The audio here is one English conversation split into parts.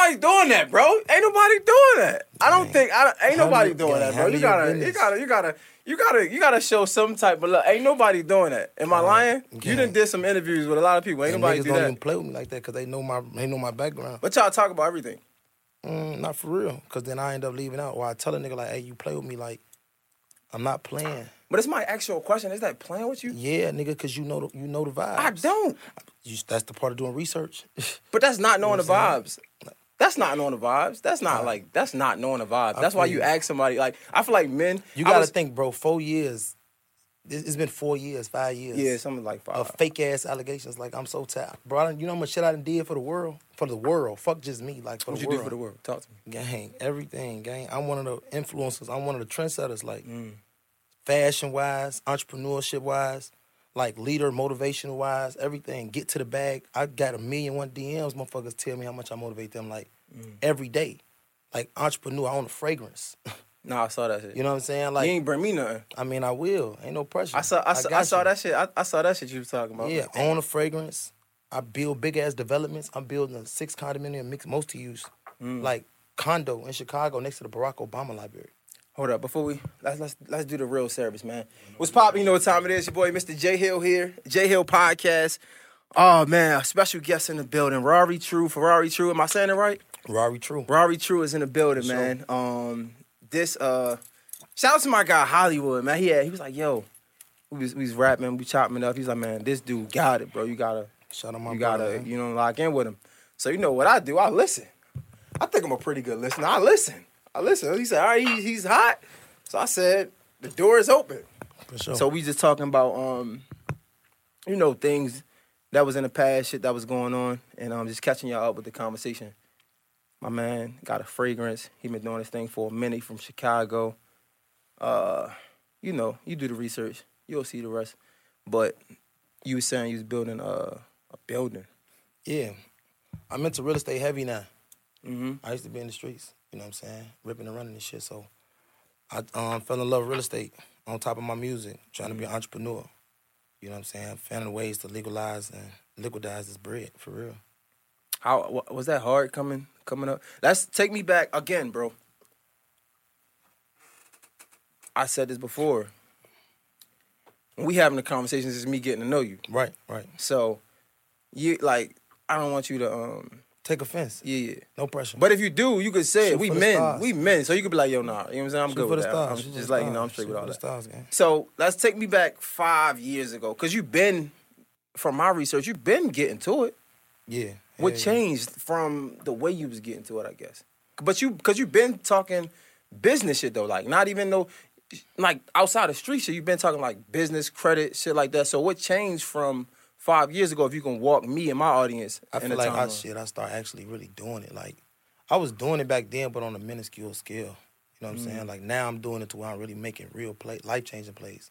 nobody doing that, bro. Ain't nobody doing that. I don't think. I ain't nobody doing that, bro. You gotta, you gotta, you gotta, you gotta, you gotta show some type of love. Ain't nobody doing that. Am I lying? You done did some interviews with a lot of people. Ain't nobody do don't that. even play with me like that because they know my they know my background. But y'all talk about everything. Mm, not for real. Cause then I end up leaving out. Or I tell a nigga like, hey, you play with me like I'm not playing. But it's my actual question. Is that playing with you? Yeah, nigga, cause you know the, you know the vibes. I don't. You, that's the part of doing research. But that's not knowing know the vibes. That's not knowing the vibes. That's not like that's not knowing the vibes. That's why you ask somebody like I feel like men. you I gotta was- think, bro. Four years. It- It's been four years, five years. Yeah, something like five. of fake ass allegations. Like I'm so tired, bro. I done- You know how much shit I done did for the world, for the world. Fuck just me, like for the world. what the you world. do for the world? Talk to me. Gang, everything, gang. I'm one of the influencers. I'm one of the trendsetters, like Mm. fashion wise, entrepreneurship wise, like leader, motivational wise, everything. Get to the bag. I got a million one DMs. Motherfuckers tell me how much I motivate them, like Mm. every day. Like entrepreneur, I own a fragrance. Nah, I saw that shit. you know what I'm saying? Like you ain't bring me nothing. I mean, I will. Ain't no pressure. I saw I saw, I saw that shit. I, I saw that shit you was talking about. Yeah, I own a fragrance. I build big ass developments. I'm building a six condominium mix multi use, Mm. like condo in Chicago next to the Barack Obama Library. Hold up, before we let's let's let's do the real service, man. What's poppin'? You know what time it is? Your boy, Mr. Jay Hill here, Jay Hill Podcast. Oh man, a special guest in the building, Rory True, Ferrari True. Am I saying it right? Rory True. Rory True is in the building, man. Um, this uh, shout out to my guy Hollywood, man. He had, he was like, yo, we was we was rapping, we chopping it up. He's like, man, this dude got it, bro. You gotta, Shout out my you gotta, man. you know, lock in with him. So you know what I do? I listen. I think I'm a pretty good listener. I listen. I listen. He said, all right, he, he's hot. So I said, the door is open. For sure. So we just talking about um, you know, things that was in the past, shit that was going on, and um, just catching y'all up with the conversation. My man got a fragrance. He been doing this thing for a minute from Chicago. Uh, you know, you do the research, you'll see the rest. But you was saying you was building a a building. yeah, I'm into real estate heavy now. Mm-hmm. I used to be in the streets. You know what I'm saying? Ripping and running and shit. So I um, fell in love with real estate on top of my music, trying to be an entrepreneur. You know what I'm saying? Finding ways to legalize and liquidize this bread for real. How was that hard coming coming up? Let's take me back again, bro. I said this before. When we having the conversations, it's me getting to know you. Right, right. So, you like, I don't want you to, um, Take offense. yeah, yeah. No pressure. But if you do, you could say Shoot it. We men, stars. we men. So you could be like, yo, nah. You know what I'm saying? I'm Shoot good for with the that. stars. I'm shoot just like, you know, I'm straight with all that. stars. So let's take me back five years ago, cause you've been, from my research, you've been getting to it. Yeah. What yeah. changed from the way you was getting to it, I guess. But you, cause you've been talking business shit though, like not even though, like outside the street shit, you've been talking like business credit shit like that. So what changed from five years ago? If you can walk me and my audience, I feel like I shit. I start actually really doing it. Like I was doing it back then, but on a minuscule scale. You know what I'm Mm. saying? Like now I'm doing it to where I'm really making real play, life changing plays.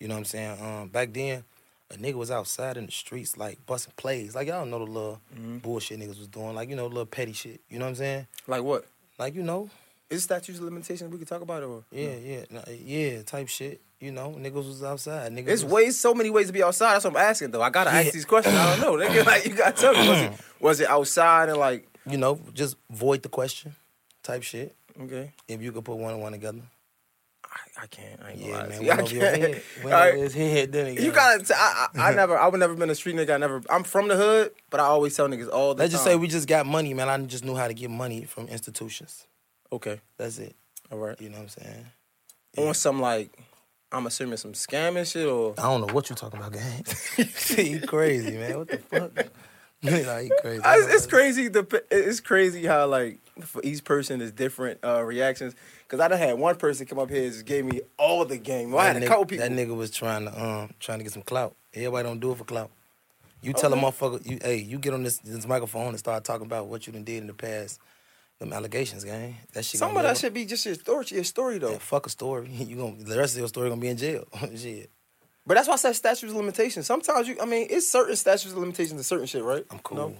You know what I'm saying? Um, back then, a nigga was outside in the streets like busting plays. Like y'all know the little Mm-hmm. bullshit niggas was doing. Like you know, little petty shit. You know what I'm saying? like what? Like you know, Is statutes of limitations we could talk about or yeah, yeah, nah, yeah, type shit. You know, niggas was outside. Niggas It's was, ways, so many ways to be outside. That's what I'm asking though. I gotta Yeah. ask these questions. I don't know. Nigga, like you gotta tell me. Was it mm. was it outside and like you know, just void the question, type shit. okay? If you could put one and one together. I, I can't. I ain't gonna Yeah, lie man. I Went over your can't. head. Went All over right. his head. Then again. You gotta. T- I, I, I never. I would never been a street nigga. I never. I'm from the hood, but I always tell niggas all the Let's time. just say we just got money, man. I just knew how to get money from institutions. Okay. That's it. All right. You know what I'm saying? On some like, I'm assuming some scamming shit or I don't know what you're talking about, gang. you crazy, man. What the fuck? you crazy. I- it's, crazy. The it's crazy how like for each person is different uh, reactions. Cause I done had one person come up here and just gave me all the game. Well, I had that, a couple people. that nigga was trying to um trying to get some clout. Everybody don't do it for clout. You tell a motherfucker, you hey, you get on this this microphone and start talking about what you done did in the past. Them allegations, gang. That shit. Some of that should be just your story. Your story though. Yeah, fuck a story. You gonna the rest of your story gonna be in jail. shit. But that's why I said statutes of limitations. Sometimes you, I mean, it's certain statutes of limitations to certain shit, right? I'm cool. No?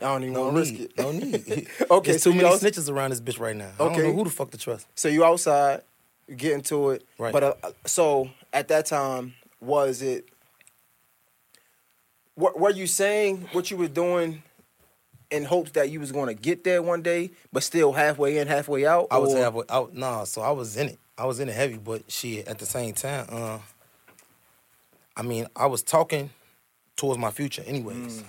I don't even No want to risk it. No need. Okay, There's too you many also- snitches around this bitch right now. I Okay. don't know who the fuck to trust. So you outside, you get into it. Right. But uh, so at that time, was it? Were, were you saying what you were doing in hopes that you was gonna get there one day, but still halfway in, halfway out? I was or- halfway out. Nah, so I was in it. I was in it heavy, but shit, at the same time, uh, I mean, I was talking towards my future anyways. Mm.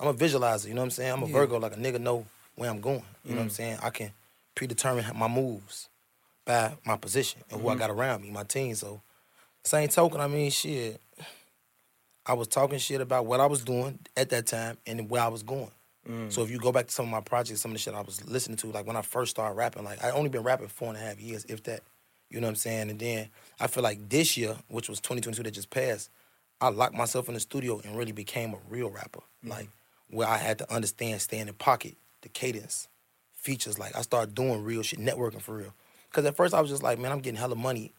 I'm a visualizer, you know what I'm saying? I'm a Yeah. Virgo, like a nigga know where I'm going. You know what I'm mm. saying? I can predetermine my moves by my position and who I mm-hmm. got around me, my team. So, same token, I mean, shit. I was talking shit about what I was doing at that time and where I was going. Mm. So if you go back to some of my projects, some of the shit I was listening to, like when I first started rapping, like I only been rapping four and a half years, if that. You know what I'm saying? And then I feel like this year, which was 2022 that just passed, I locked myself in the studio and really became a real rapper. Mm. Like where I had to understand, staying in pocket, the cadence, features. Like I started doing real shit, networking for real. Cause at first I was just like, man, I'm getting hella money.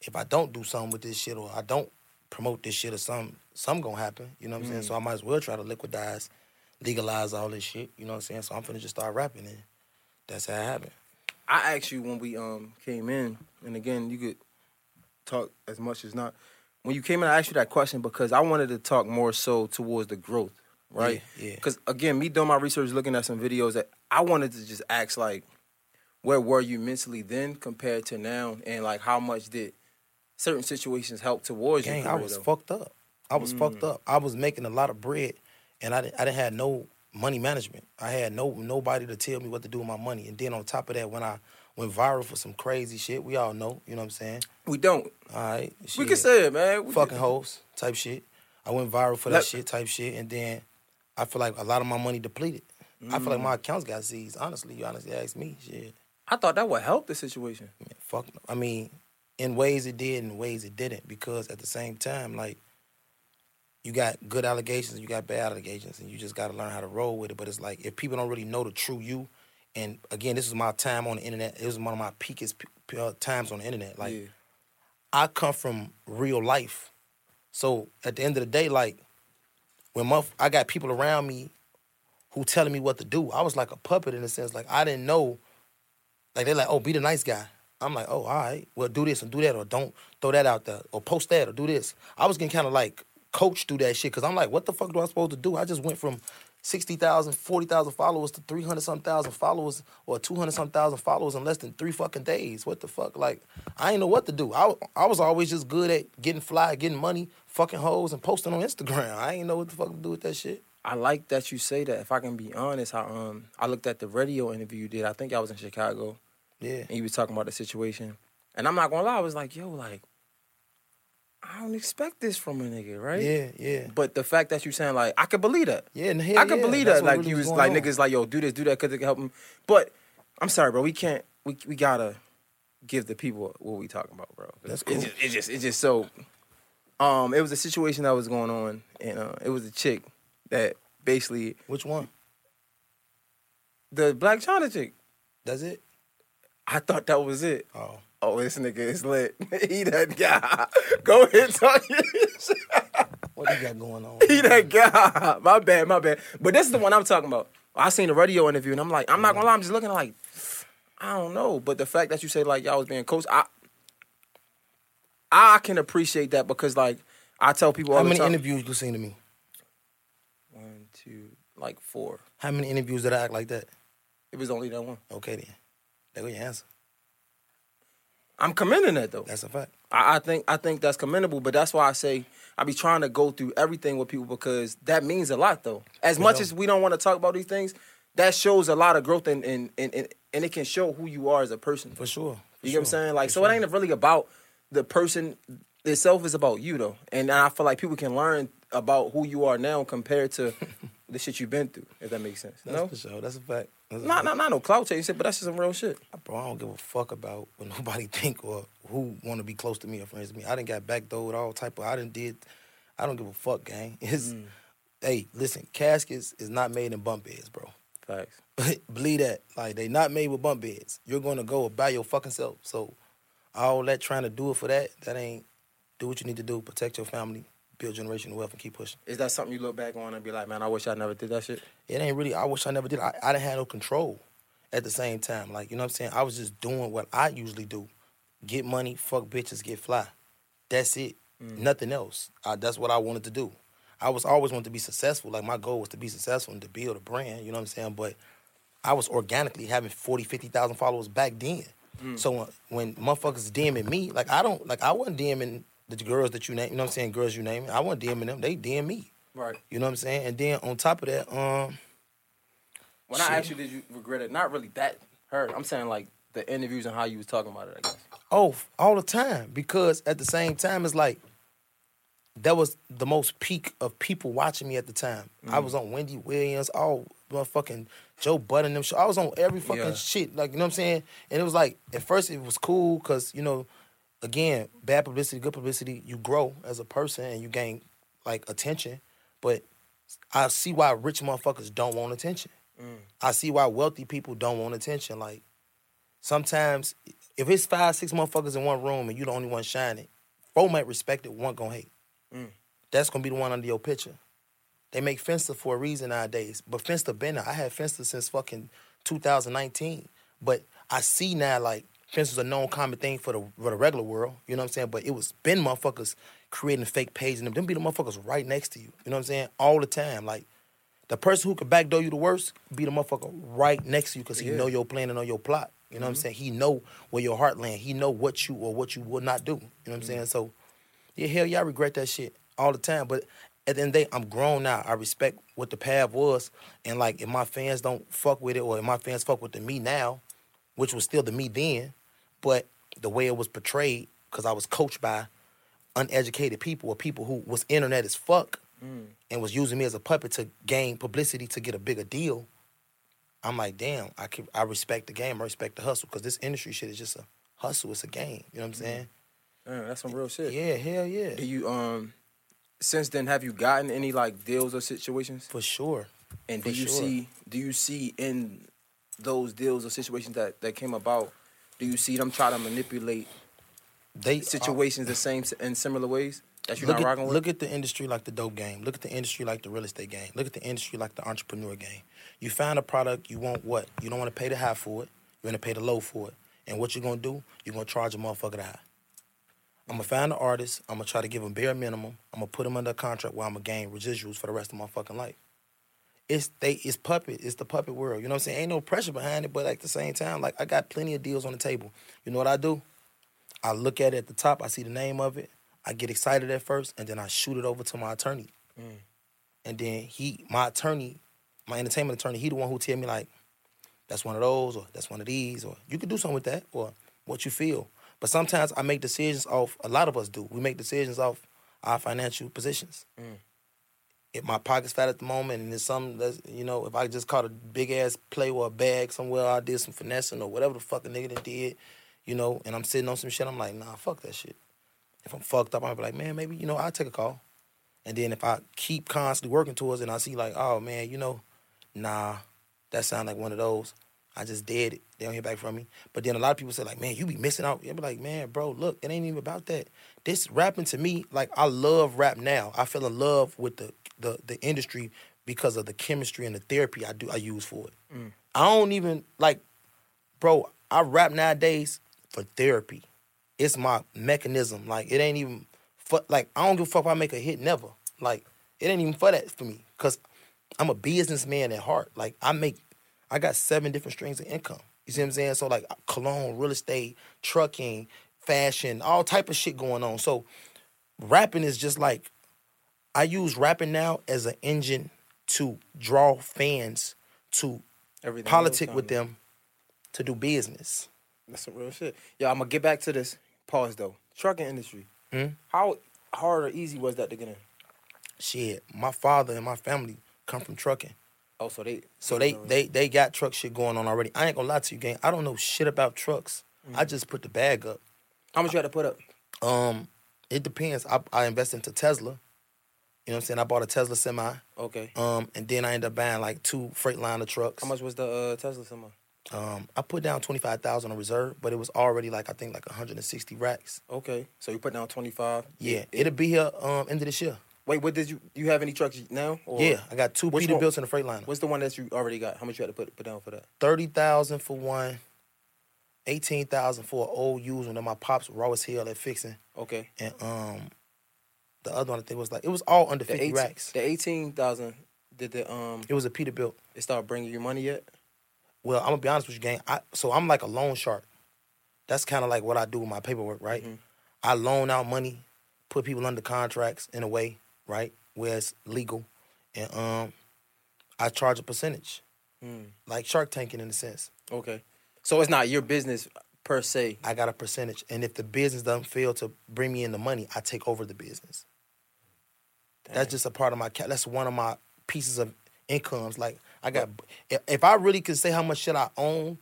If I don't do something with this shit or I don't promote this shit or something, something gonna happen. You know what I'm saying? Mm. So I might as well try to liquidize, legalize all this shit. You know what I'm saying? So I'm finna just start rapping and that's how it happened. I asked you when we um came in, and again, you could talk as much as not. When you came in, I asked you that question because I wanted to talk more so towards the growth, right? Yeah, yeah. Because again, me doing my research, looking at some videos, that I wanted to just ask like, where were you mentally then compared to now, and like how much did certain situations help towards Gang, career? I was though? fucked up. I was fucked Mm. up. I was making a lot of bread, and I didn't, I didn't have no money management. I had no nobody to tell me what to do with my money. And then on top of that, when I went viral for some crazy shit, we all know, you know what I'm saying? We don't. All right, We can say it, man. We fucking hoes type shit. I went viral for that Let- shit type shit, and then I feel like a lot of my money depleted. I feel like Mm. my accounts got seized. Honestly, you honestly ask me, shit. I thought that would help the situation. Man, fuck. I mean, in ways it did, in ways it didn't, because at the same time, like, you got good allegations, you got bad allegations, and you just got to learn how to roll with it. But it's like if people don't really know the true you, and again, this is my time on the internet. It was one of my peakest p- uh, times on the internet. Like, yeah. I come from real life. So at the end of the day, like when my, I got people around me who telling me what to do, I was like a puppet in a sense. Like I didn't know. Like they're like, oh, be the nice guy. I'm like, oh, all right, well, do this and do that, or don't throw that out there, or post that, or do this. I was getting kind of like coached through that shit because I'm like, what the fuck do I supposed to do? I just went from 60,000, 40,000 followers to 300 some thousand followers or 200 some thousand followers in less than three fucking days. What the fuck? Like, I ain't know what to do. I, I was always just good at getting fly, getting money, fucking hoes, and posting on Instagram. I ain't know what the fuck to do with that shit. I like that you say that. If I can be honest, I um I looked at the radio interview you did. I think I was in Chicago, Yeah. and you was talking about the situation. And I'm not gonna lie, I was like, yo, like, I don't expect this from a nigga, right? Yeah, yeah. But the fact that you saying like, I could believe that. Yeah, and hell I could yeah, believe that. Like really you was like on. niggas like, yo, do this, do that, cause it can help them. But I'm sorry, bro. We can't. We we gotta give the people what we talking about, bro. That's It's cool. just, it's just it's just so. Um, it was a situation that was going on, and uh, it was a chick that basically Which one? the Blac Chyna chick. That's it? I thought that was it. Oh. Oh, this nigga is lit. he that guy. Go ahead, talk your shit. What you got going on? He that guy. My bad, my bad. But this is the one I'm talking about. I seen the radio interview and I'm like, I'm not gonna lie, I'm just looking like, I don't know. But the fact that you say like y'all was being coached, I I can appreciate that because like I tell people all How the many time. interviews you seen to me? One, two, like four. How many interviews did I act like that? It was only that one. Okay then. There go your answer. I'm commending that though. That's a fact. I, I think I think that's commendable, but that's why I say I be trying to go through everything with people because that means a lot though. As much know. as we don't want to talk about these things, that shows a lot of growth and and, and, and, and it can show who you are as a person. For sure. For You get what I'm saying? Like, For so sure. it ain't really about the person itself. It's about you though, and I feel like people can learn about who you are now compared to the shit you've been through. If that makes sense. That's no, for sure. That's a fact. Not not not no clout chasing but that's just some real shit. Bro, I don't give a fuck about what nobody think or who want to be close to me or friends with me. I didn't got back though backdoored all type of. I didn't did. I don't give a fuck, gang. It's Mm. hey, listen, caskets is not made in bump beds, bro. Facts. Believe that. Like they not made with bump beds. You're gonna go by your fucking self. So all that trying to do it for that, that ain't do what you need to do. Protect your family, build generational wealth, and keep pushing. Is that something you look back on and be like, man, I wish I never did that shit? It ain't really. I wish I never did. I, I didn't have no control at the same time. Like you know what I'm saying. I was just doing what I usually do: get money, fuck bitches, get fly. That's it. Mm. Nothing else. I, that's what I wanted to do. I was always wanted to be successful. Like my goal was to be successful and to build a brand. You know what I'm saying? But I was organically having 40, 50,000 followers back then. Mm. So when, when motherfuckers DMing me, like I don't like I wasn't DMing the girls that you name. You know what I'm saying? Girls you name. I wasn't DMing them. They DM me. Right. You know what I'm saying? And then on top of that, um, When Shit. I asked you, did you regret it? Not really that hurt. I'm saying like the interviews and how you was talking about it. I guess. Oh, all the time. Because at the same time, it's like that was the most peak of people watching me at the time. I Mm. was on Wendy Williams, all motherfucking Joe Budden them show. I was on every fucking Yeah. shit. Like, you know what I'm saying? And it was like at first it was cool because, you know, again, bad publicity, good publicity, you grow as a person and you gain like attention. But I see why rich motherfuckers don't want attention. Mm. I see why wealthy people don't want attention. Like sometimes if it's five, six motherfuckers in one room and you the only one shining, four might respect it, one gonna hate. Mm. That's gonna be the one under your picture. They make Finsta for a reason nowadays. But Finsta been there. I had Finsta since fucking 2019. But I see now like Finsta's a known common thing for the for the regular world. You know what I'm saying? But it was been motherfuckers creating fake pages and them. Them be the motherfuckers right next to you. You know what I'm saying? All the time. Like the person who could backdoor you the worst be the motherfucker right next to you because he Yeah. know your plan and know your plot. You know what I'm mm-hmm. saying? He know where your heart land. He know what you or what you will not do. You know what I'm mm-hmm. saying? So yeah, hell yeah, I regret that shit all the time. But at the end of the day, I'm grown now. I respect what the path was. And like if my fans don't fuck with it or if my fans fuck with the me now, which was still the me then, but the way it was portrayed, because I was coached by uneducated people or people who was internet as fuck and was using me as a puppet to gain publicity to get a bigger deal. I'm like, damn, I can, I respect the game. I respect the hustle because this industry shit is just a hustle. It's a game. You know what I'm saying? Damn, that's some real shit. Yeah, hell yeah. Do you um since then have you gotten any like deals or situations? For sure. And do For you sure. see do you see in those deals or situations that that came about? Do you see them try to manipulate They uh, situations the same in similar ways that you're look not at, rocking with? look at the industry like the dope game. Look at the industry like the real estate game. Look at the industry like the entrepreneur game. You find a product, you want what? You don't want to pay the high for it. You want to pay the low for it. And what you're gonna do? You're gonna charge a motherfucker the high. I'm gonna find the artist. I'm gonna try to give him bare minimum. I'm gonna put him under a contract where I'm gonna gain residuals for the rest of my fucking life. It's they it's puppet. It's the puppet world. You know what I'm saying? Ain't no pressure behind it, but at the same time, like I got plenty of deals on the table. You know what I do? I look at it at the top. I see the name of it. I get excited at first, and then I shoot it over to my attorney. Mm. And then he, my attorney, my entertainment attorney, he the one who tell me like, that's one of those, or that's one of these, or you could do something with that, or what you feel. But sometimes I make decisions off. A lot of us do. We make decisions off our financial positions. Mm. If my pocket's fat at the moment, and there's something that's you know, if I just caught a big ass play or a bag somewhere, I did some finessing or whatever the fuck a nigga done did, you know, and I'm sitting on some shit, I'm like, nah, fuck that shit. If I'm fucked up, I'll be like, man, maybe you know, I'll take a call. And then if I keep constantly working towards it and I see like, oh man, you know, nah, that sound like one of those. I just did it. They don't hear back from me. But then a lot of people say like, man, you be missing out. You be like, man, bro, look, it ain't even about that. This rapping to me, like I love rap now. I fell in love with the the, the industry because of the chemistry and the therapy I do I use for it. Mm. I don't even like, bro. I rap nowadays for therapy. It's my mechanism. Like it ain't even for like I don't give a fuck if I make a hit. Never. Like it ain't even for that for me. Cause I'm a businessman at heart. Like I make, I got seven different streams of income. You see what I'm saying? So like cologne, real estate, trucking, fashion, all type of shit going on. So rapping is just like I use rapping now as an engine to draw fans to Everything politic with them to do business. That's some real shit. Yo, I'm gonna get back to this. Pause though. Trucking industry. Hmm? How hard or easy was that to get in? Shit, my father and my family come from trucking. Oh, so they So they they they got truck shit going on already. I ain't gonna lie to you, gang. I don't know shit about trucks. I just put the bag up. how much you had to put up? Um, it depends. I I invest into Tesla. You know what I'm saying? I bought a Tesla semi. Okay. Um, and then I ended up buying like two Freightliner trucks. How much was the uh, Tesla semi? Um, I put down twenty five thousand on reserve, but it was already like I think like 160 racks. Okay. So you put down twenty five. Yeah, it'll be here um end of this year. Wait, what did you you have any trucks now? Or yeah, I got two Which? Peterbilts and a Freightliner. What's the one that you already got? How much you had to put put down for that? Thirty thousand for one. Eighteen thousand for an old used one that my pops raw as hell at fixing. Okay. and um The other one I think was like it was all under The 50 eighteen, racks. the eighteen thousand. Did the um It was a Peterbilt. it start bringing you money yet? Well, I'm gonna be honest with you, gang. I, so I'm like a loan shark. That's kind of like what I do with my paperwork, right? Mhm. I loan out money, put people under contracts in a way, right, where it's legal, and um, I charge a percentage, Hmm. like Shark Tanking in a sense. Okay, so it's not your business per se. I got a percentage, and if the business doesn't fail to bring me in the money, I take over the business. That's just a part of my. That's one of my pieces of incomes. Like I got, if, if I really could say how much shit I own,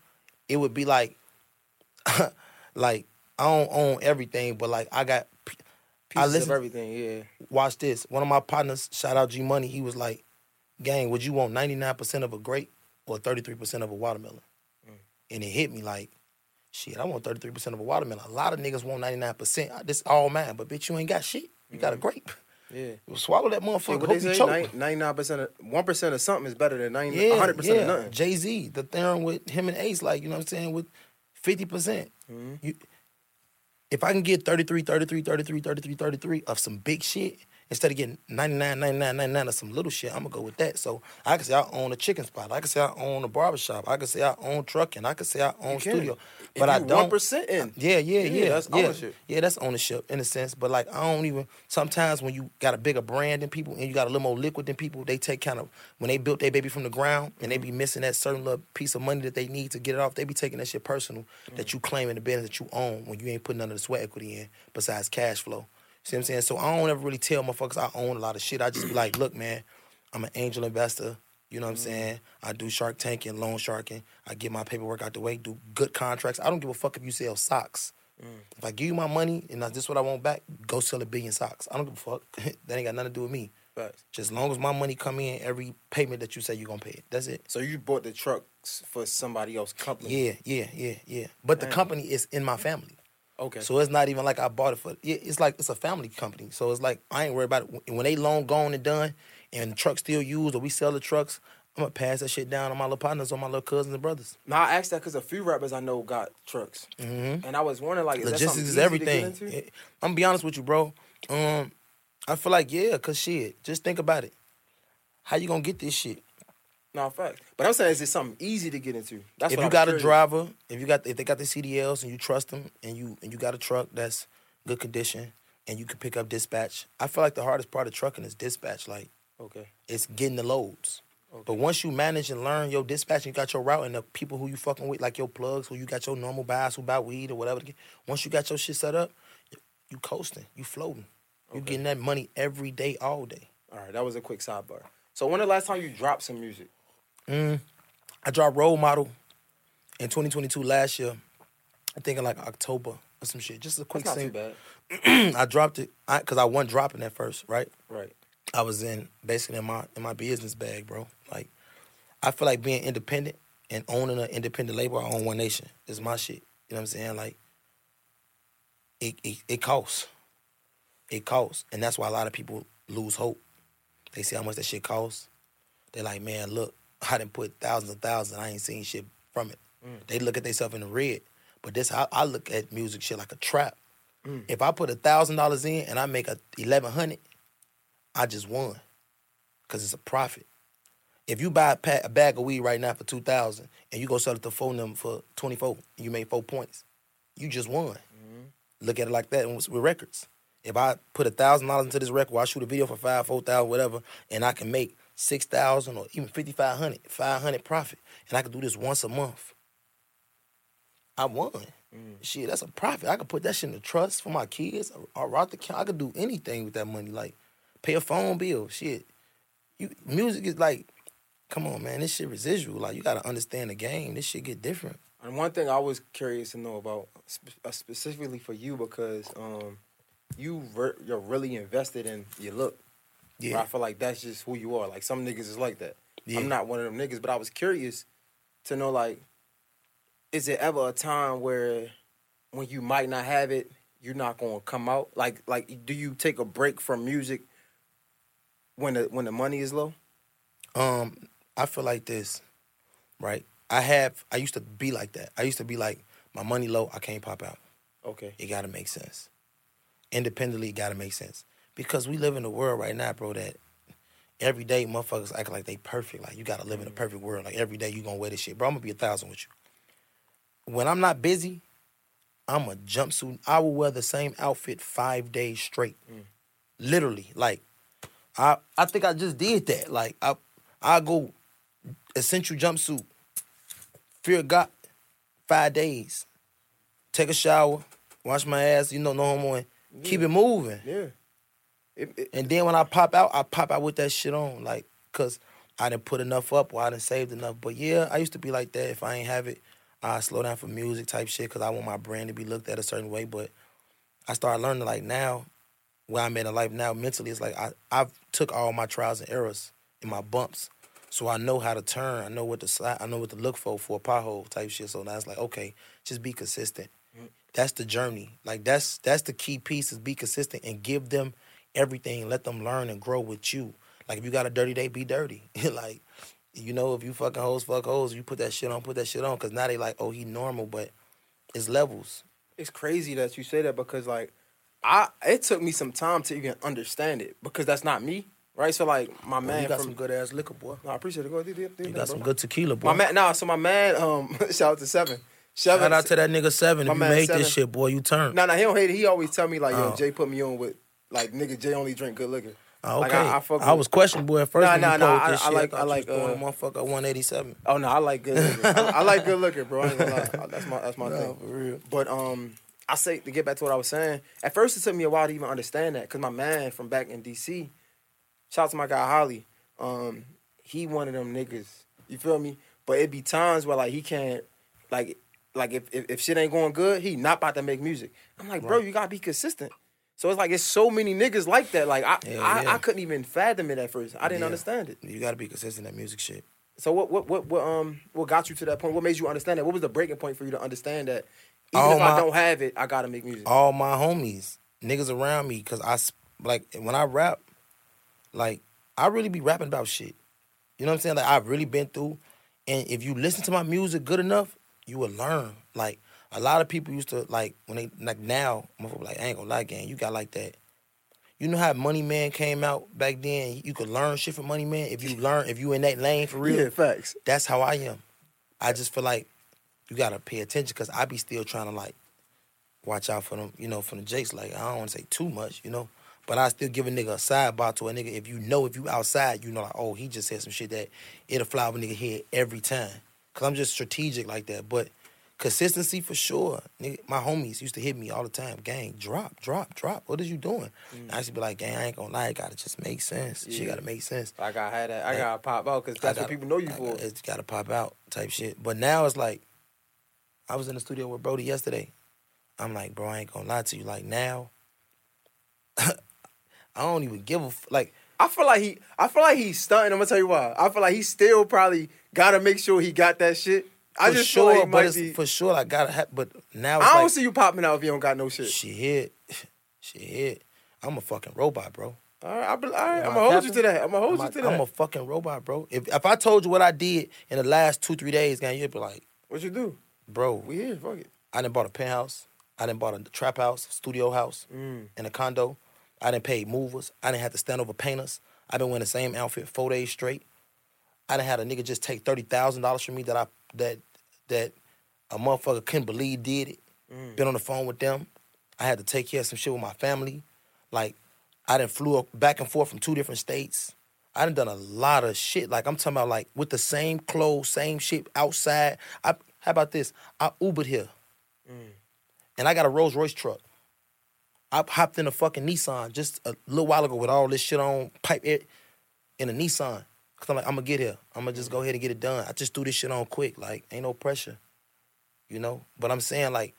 it would be like, like I don't own everything, but like I got. I pieces listen. of everything. Yeah. Watch this. One of my partners, shout out G Money, he was like, "Gang, would you want ninety nine percent of a grape or thirty three percent of a watermelon?" Mm. And it hit me like, "Shit, I want thirty three percent of a watermelon. A lot of niggas want ninety nine percent. This all mine, but bitch, you ain't got shit. You got a mm. grape. Yeah. You swallow that Hey, motherfucker. what hope they you say? choke." Ninety-nine percent of one percent of something is better than 90, Yeah, 100 percent yeah. of nothing. Jay Z, the theorem with him and Ace, like you know what I'm saying, with fifty percent. Mhm. You, if I can get 33, 33, 33, 33, 33 of some big shit instead of getting 99, 99, 99 of some little shit, I'm gonna go with that. So I can say I own a chicken spot. I can say I own a barbershop. I can say I own trucking. I can say I own studio. But I don't. 1% in. Yeah, yeah, Yeah, yeah. that's yeah. ownership. Yeah, that's ownership in a sense. But like I don't even sometimes when you got a bigger brand than people and you got a little more liquid than people, they take kind of when they built their baby from the ground and they be missing that certain little piece of money that they need to get it off, they be taking that shit personal that mm. you claim in the business that you own when you ain't putting none of the sweat equity in besides cash flow. See what I'm saying? So I don't ever really tell motherfuckers I own a lot of shit. I just be like, look, man, I'm an angel investor. You know what I'm mm-hmm. saying? I do shark tanking, loan sharking. I get my paperwork out the way, do good contracts. I don't give a fuck if you sell socks. Mm. If I give you my money and that's just what I want back, go sell a billion socks. I don't give a fuck. that ain't got nothing to do with me. Facts. Just as long as my money come in, every payment that you say you're gonna pay it. That's it. So you bought the trucks for somebody else's company. Yeah, yeah, yeah, yeah. But the company is in my family. Okay. So it's not even like I bought it for. It's like it's a family company. So it's like I ain't worried about it. When they long gone and done, and the truck still used or we sell the trucks, I'm gonna pass that shit down on my little partners, on my little cousins and brothers. now I asked that because a few rappers I know got trucks, Mm-hmm. and I was wondering like, is that Logistics is everything. To get into? It- I'm gonna be honest with you, bro. Um, I feel like yeah, cause shit. Just think about it. How you gonna get this shit? No, fact. But I'm saying, is it something easy to get into? That's if what you I'm got a driver, if you got if they got the CDLs and you trust them, and you and you got a truck that's good condition, and you can pick up dispatch. I feel like the hardest part of trucking is dispatch. Like Okay. it's getting the loads. Okay. But once you manage and learn your dispatch, and you got your route and the people who you fucking with, like your plugs, who you got your normal buys who buy weed or whatever. Once you got your shit set up, you coasting, you floating, you Okay. getting that money every day, all day. All right, that was a quick sidebar. So when the last time you dropped some music? Mm. I dropped Role Model in 2022 last year. I think in like October or some shit. Just a quick That's not too thing. bad. I dropped it because I, wasn't dropping at first, right? Right. I was in basically in my in my business bag, bro. Like I feel like being independent and owning an independent label, I own One Nation. Is my shit. You know what I'm saying? Like it it, it costs. It costs. And that's why a lot of people lose hope. They see how much that shit costs. They're like, man, look, I didn't put thousands and thousands, I ain't seen shit from it. Mm. They look at themselves in the red. But this how I look at music shit like a trap. Mm. If I put a thousand dollars in and I make a eleven hundred, I just won, cause it's a profit. If you buy a, pa- a bag of weed right now for two thousand and you go sell it to phone them for twenty four, you made four points, you just won. Mm-hmm. Look at it like that with, with records. If I put a thousand dollars into this record, I shoot a video for five, four thousand, whatever, and I can make six thousand or even fifty five hundred, five hundred profit, and I can do this once a month, I won. Shit, that's a profit. I could put that shit in the trust for my kids. Or route the account. I could do anything with that money. Like pay a phone bill. Shit. You music is like, come on, man. This shit residual. Like you gotta understand the game. This shit get different. And one thing I was curious to know about, uh, specifically for you, because um, you ver- you're really invested in your look. Yeah. Where I feel like that's just who you are. Like some niggas is like that. Yeah. I'm not one of them niggas, but I was curious to know like, is there ever a time where when you might not have it, you're not gonna come out? Like like do you take a break from music when the when the money is low? Um, I feel like this, right? I have. I used to be like that. I used to be like, my money low. I can't pop out. Okay. It gotta make sense. Independently, it gotta make sense. Because we live in a world right now, bro, that every day motherfuckers act like they perfect. Like you gotta live in a Mm-hmm. perfect world. Like every day you gonna wear this shit. Bro, I'm gonna be a thousand with you. When I'm not busy, I'm a jumpsuit. I will wear the same outfit five days straight. Mm. Literally. Like I I think I just did that. Like I I go essential jumpsuit, fear God, five days. Take a shower, wash my ass, you know, no homo, and keep it moving. Yeah. It, it, And then when I pop out, I pop out with that shit on, like, cause I didn't put enough up or I didn't saved enough. But yeah, I used to be like that. If I ain't have it, I slow down for music type shit, cause I want my brand to be looked at a certain way. But I started learning like now, where I'm at in life now mentally, it's like I I've took all my trials and errors and my bumps, so I know how to turn. I know what to slide. I know what to look for for a pothole type shit. So now it's like okay, just be consistent. Mm. That's the journey. Like that's that's the key piece is be consistent and give them everything. Let them learn and grow with you. Like if you got a dirty day, be dirty. like you know if you fucking hoes, fuck hoes. You put that shit on, put that shit on. Cause now they like oh he normal, but it's levels. it's crazy that you say that because like I it took me some time to even understand it because that's not me, right? So like my Man, man you got from some good ass liquor, boy. no, I appreciate it. Go do, do, do You got some good tequila, boy. My man, nah. So my man, um, shout out to Seven. Seven. Shout out to that nigga Seven. My If you Seven. this shit, boy, you turn. Nah, nah. He don't hate it. He always tell me like, yo, Oh. Jay put me on with like nigga. Jay only drink good liquor. Like, okay. I- I fuck I was questioning, boy, at first. Nah, nah, nah, I- I like- I like, uh, motherfucker 187. Oh no, I like good liquor. I, I like good liquor, bro. I ain't gonna lie. That's my that's my Nah, thing. for real. But um, I say to get back to what I was saying. At first, it took me a while to even understand that because my man from back in DC, shout out to my guy Holly. Um, he one of them niggas. You feel me? But it be times where like he can't, like, like if if, if shit ain't going good, he not about to make music. I'm like, bro, you gotta be consistent. So it's like it's so many niggas like that. Like I, Hell I, yeah. I couldn't even fathom it at first. I didn't Yeah. understand it. You gotta be consistent in that music shit. So what, what, what, what, um, what got you to that point? What made you understand that? What was the breaking point for you to understand that? Even All if I my- don't have it, I gotta make music. All my homies, niggas around me, cause I like when I rap, like I really be rapping about shit. You know what I'm saying? Like I've really been through, and if you listen to my music good enough, you will learn. Like a lot of people used to like when they like now, motherfucker like I ain't gonna lie, gang, you got like that. You know how Money Man came out back then? You could learn shit from Money Man if you learn if you in that lane for real. Yeah, facts. That's how I am. I just feel like you gotta pay attention because I be still trying to like watch out for them, you know, for the jakes. Like I don't want to say too much, you know, but I still give a nigga a sidebar to a nigga. If you know, if you outside, you know, like oh, he just said some shit that it'll fly over nigga head every time. Cause I'm just strategic like that. But consistency for sure. Nigga, my homies used to hit me all the time. Gang, drop, drop, drop. What is you doing? Mm. I used to be like, gang, I ain't gonna lie, it gotta just make sense. Shit Yeah. gotta make sense. I gotta have that. I Like, gotta pop out because that's I what gotta- people know you I for. gotta- It's got to pop out type shit. But now it's like, I was in the studio with Brody yesterday. I'm like, bro, I ain't gonna lie to you. Like now, I don't even give a f- like. I feel like he, I feel like he's stunting. I'm gonna tell you why. I feel like he still probably gotta make sure he got that shit. I just sure, feel like but it's, be. for sure I gotta have. But now I don't like, see you popping out if you don't got no shit. She hit, she hit. I'm a fucking robot, bro. All right, I be, all right, I'm gonna hold you to that. I'm gonna hold I'm, you to a, that. I'm a fucking robot, bro. If if I told you what I did in the last two three days, gang, you'd be like, what you do? bro, We here. Fuck it. I done bought a penthouse. I didn't bought a trap house, studio house, Mm. and a condo. I didn't pay movers. I didn't have to stand over painters. I've been wearing the same outfit four days straight. I done had a nigga just take thirty thousand dollars from me that I that that a motherfucker couldn't believe did it. Mm. Been on the phone with them. I had to take care of some shit with my family. Like I done flew up back and forth from two different states. I done done a lot of shit. Like I'm talking about like with the same clothes, same shit outside. I how about this? I Ubered here and I got a Rolls Royce truck. I hopped in a fucking Nissan just a little while ago with all this shit on pipe air in a Nissan. Cause I'm like, I'm gonna get here. I'm gonna just go ahead and get it done. I just threw this shit on quick. Like, ain't no pressure. You know? But I'm saying like,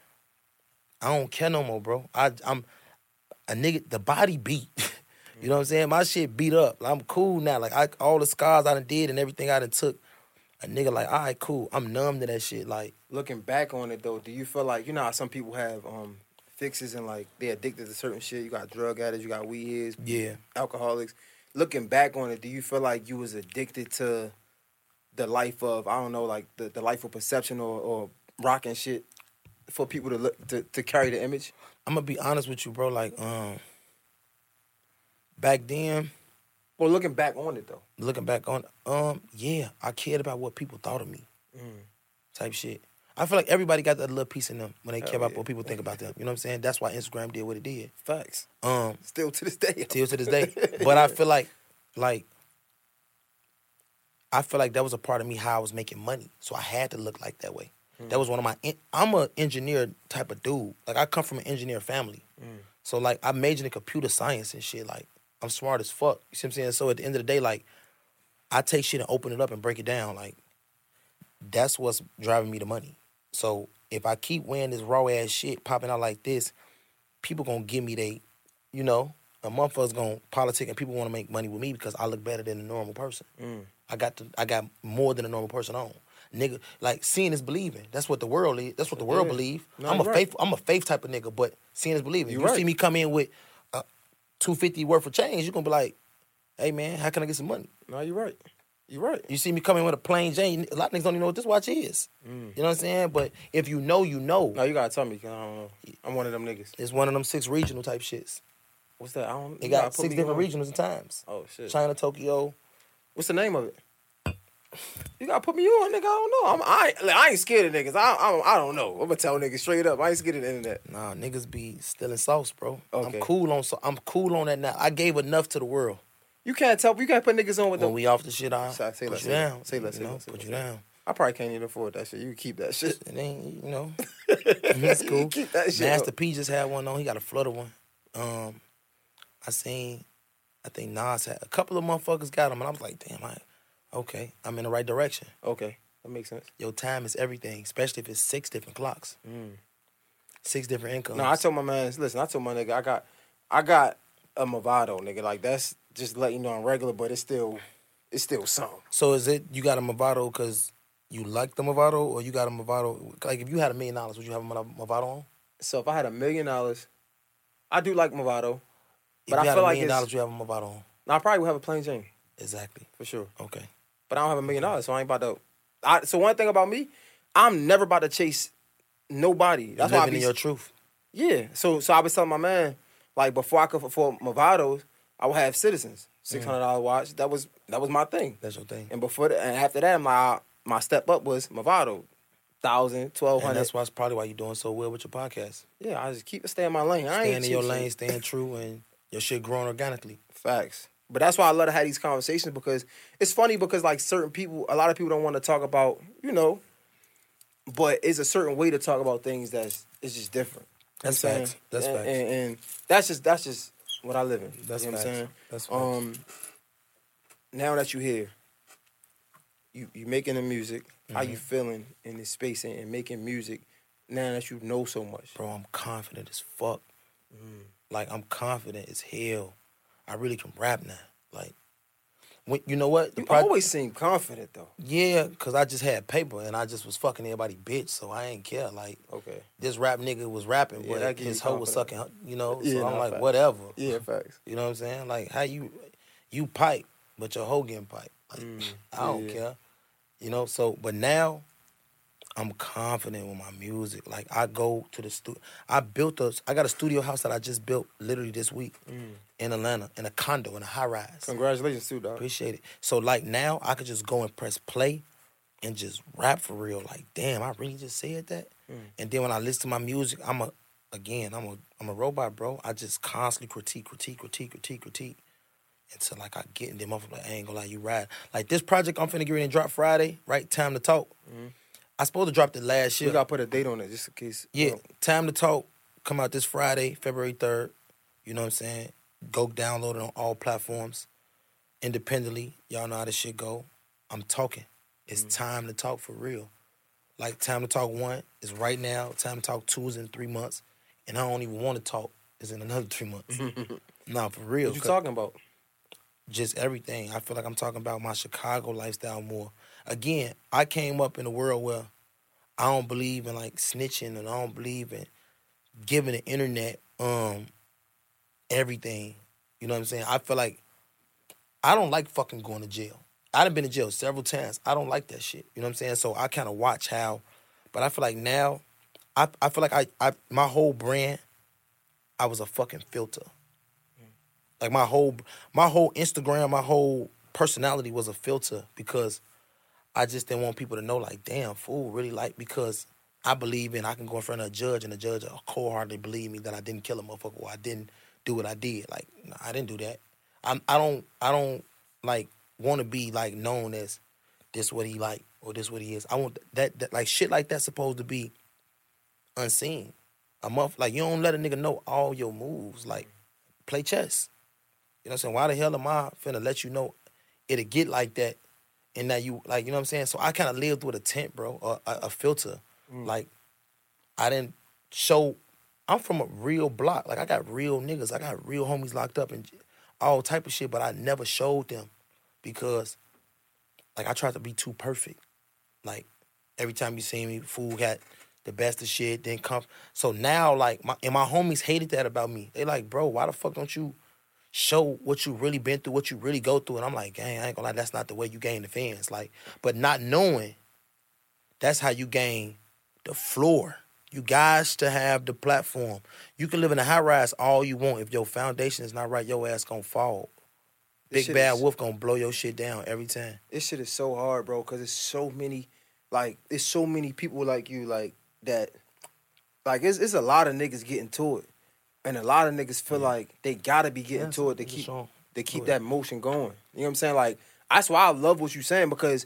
I don't care no more, bro. I I'm a nigga, the body beat. you know what I'm saying? My shit beat up. I'm cool now. Like I all the scars I done did and everything I done took. A nigga like, all right, cool. I'm numb to that shit. Like, Looking back on it though, do you feel like you know how some people have um fixes and like they're addicted to certain shit? You got drug addicts, you got weed heads, yeah. alcoholics. Looking back on it, do you feel like you was addicted to the life of I don't know, like the, the life of perception or, or rock and shit for people to look to, to carry the image? I'm gonna be honest with you, bro. Like, um, Back then, Well, looking back on it though. looking back on, um, yeah, I cared about what people thought of me, Mm. type shit. I feel like everybody got that little piece in them when they care Hell about yeah. what people think about them. You know what I'm saying? That's why Instagram did what it did. Facts. Um, Still to this day. till to this day. But I feel like, like, I feel like that was a part of me how I was making money. So I had to look like that way. That was one of my. I'm a engineer type of dude. Like I come from an engineer family. So like I majored in computer science and shit. Like I'm smart as fuck. You see what I'm saying? So at the end of the day, like I take shit and open it up and break it down. Like that's what's driving me to money. So if I keep wearing this raw ass shit popping out like this, people gonna give me they, you know, a motherfucker's gonna politic and people want to make money with me because I look better than a normal person. Mm. I got the, I got more than a normal person on. Nigga, like seeing is believing. That's what the world is. That's what the world Yeah. believe. No, I'm a right. faith. I'm a faith type of nigga, but seeing is believing. You're you right. see me come in with uh, two fifty worth of change, you are gonna be like, "Hey man, how can I get some money?" No, you're right. You're right. You see me coming with a plain Jane. A lot of niggas don't even know what this watch is. Mm. You know what I'm saying? But if you know, you know. No, you gotta tell me. 'cause I don't know. I'm one of them niggas. It's one of them six regional type shits. What's that? I don't. Gotta got six different on. regionals and times. Oh shit. China, Tokyo. What's the name of it? You gotta put me on, nigga. I don't know. I'm, I, ain't- like, I ain't scared of niggas. I, I, I don't know. I'm gonna tell niggas straight up. I ain't scared of the internet. Nah, niggas be stealing sauce, bro. Okay. I'm cool on so I'm cool on that now. I gave enough to the world. You can't tell. You can't put niggas on with When them. we off the shit, I Say- say put less, you say less. down. Say less, you say know, less, say put less. you down. I probably can't even afford that shit. You keep that shit. It ain't, you know. That's cool. Keep that shit Master up. P just had one on. He got a flutter one. Um, I seen, I think Nas had a couple of motherfuckers got them, and I was like, damn, I, okay, I'm in the right direction. Okay, that makes sense. Your time is everything, especially if it's six different clocks, six different incomes. No, I told my man, listen, I told my nigga, I got, I got a Movado, nigga. Like that's just letting you know I'm regular, but it's still, it's still something. So is it you got a Movado because you like the Movado, or you got a Movado? Like if you had a million dollars, would you have a Movado on? So if I had a million dollars, I do like Movado, If but you I had feel a like million it's, dollars, you have a Movado on. I probably would have a plain Jane Exactly. for sure. Okay. But I don't have a million dollars, so I ain't about to. I, so one thing about me, I'm never about to chase nobody. That's you why I living be in your truth. Yeah. So so I was telling my man, like before I could afford Movados, I would have Citizens, six hundred dollar watch. That was that was my thing. That's your thing. And before that, and after that, my my step up was Movado, thousand, twelve hundred. that's why it's probably why you're doing so well with your podcast. Yeah, I just keep stay in my lane. I Staying ain't in your lane, staying true, and your shit growing organically. Facts. But that's why I love to have these conversations because it's funny because like certain people, a lot of people don't want to talk about, you know, but it's a certain way to talk about things that's it's just different. You That's facts. That's and, facts. And, and that's just that's just what I live in. That's you know facts. what I'm saying? That's facts. Um, now that you're here, you you making the music. How Mm-hmm. you feeling in this space and, and making music? Now that you know so much, Bro, I'm confident as fuck. Mm. Like I'm confident as hell. I really can rap now. Like, when, you know what? The you proj- always seem confident though. Yeah, cause I just had paper and I just was fucking everybody bitch, so I ain't care. Like Okay. this rap nigga was rapping, Yeah, but his hoe was sucking, you know. Yeah, so I'm nah, like, facts. whatever. Yeah, facts. You know what I'm saying? Like how you you pipe, but your hoe getting pipe. Like Mm, I don't yeah. care. You know, so but now I'm confident with my music. Like I go to the studio. I built a I got a studio house that I just built literally this week Mm. in Atlanta in a condo in a high rise. Congratulations too, dog. Appreciate it. So like now I could just go and press play and just rap for real. Like, damn, I really just said that. Mm. And then when I listen to my music, I'm a again, I'm a I'm a robot, bro. I just constantly critique, critique, critique, critique, critique. Until like I get in them motherfuckers like, I ain't gonna lie, you ride. Like this project I'm finna get ready and drop Friday, right? Time to talk. I supposed to drop the last We year. gotta put a date on it just in case. Yeah, know. Time to Talk come out this Friday, February 3rd. You know what I'm saying? Go download it on all platforms independently. Y'all know how this shit go. I'm talking. It's mm. time to talk for real. Like Time to Talk 1 is right now. Time to Talk 2 is in three months. And I don't even want to talk is in another three months. nah, for real. What you talking about? just everything. I feel like I'm talking about my Chicago lifestyle more. Again, I came up in a world where I don't believe in like snitching and I don't believe in giving the internet um everything. You know what I'm saying? I feel like I don't like fucking going to jail. I done been to jail several times. I don't like that shit. You know what I'm saying? So I kind of watch how, but I feel like now, I I feel like I I my whole brand, I was a fucking filter. Like my whole my whole Instagram, my whole personality was a filter because I just didn't want people to know like, damn, fool, really like because I believe in I can go in front of a judge and the judge wholeheartedly believe me that I didn't kill a motherfucker or I didn't do what I did. Like, nah, I didn't do that. I'm I don't I don't like want to be like known as this what he like or this what he is. I want that, that like shit like that's supposed to be unseen. A month like you don't let a nigga know all your moves. Like play chess. You know what I'm saying? Why the hell am I finna let you know it'll get like that and that you like you know what I'm saying? So I kind of lived with a tent, bro, a, a, a filter. Mm. Like I didn't show. I'm from a real block. Like I got real niggas. I got real homies locked up and all type of shit. But I never showed them because, like, I tried to be too perfect. Like every time you see me, fool got the best of shit. Then come. So now, like, my and my homies hated that about me. They like, bro, why the fuck don't you show what you really been through, what you really go through? And I'm like, gang, I ain't gonna lie, that's not the way you gain the fans. Like, but not knowing, that's how you gain the floor. You guys to have the platform. You can live in a high rise all you want. If your foundation is not right, your ass gonna fall. This Big bad is- wolf gonna blow your shit down every time. this shit is so hard, bro, because it's so many, like, it's so many people like you, like that. Like, it's, it's a lot of niggas getting to it, and a lot of niggas feel like they gotta be getting Yeah, to it to keep to keep that motion going. You know what I'm saying? Like, that's why I love what you're saying because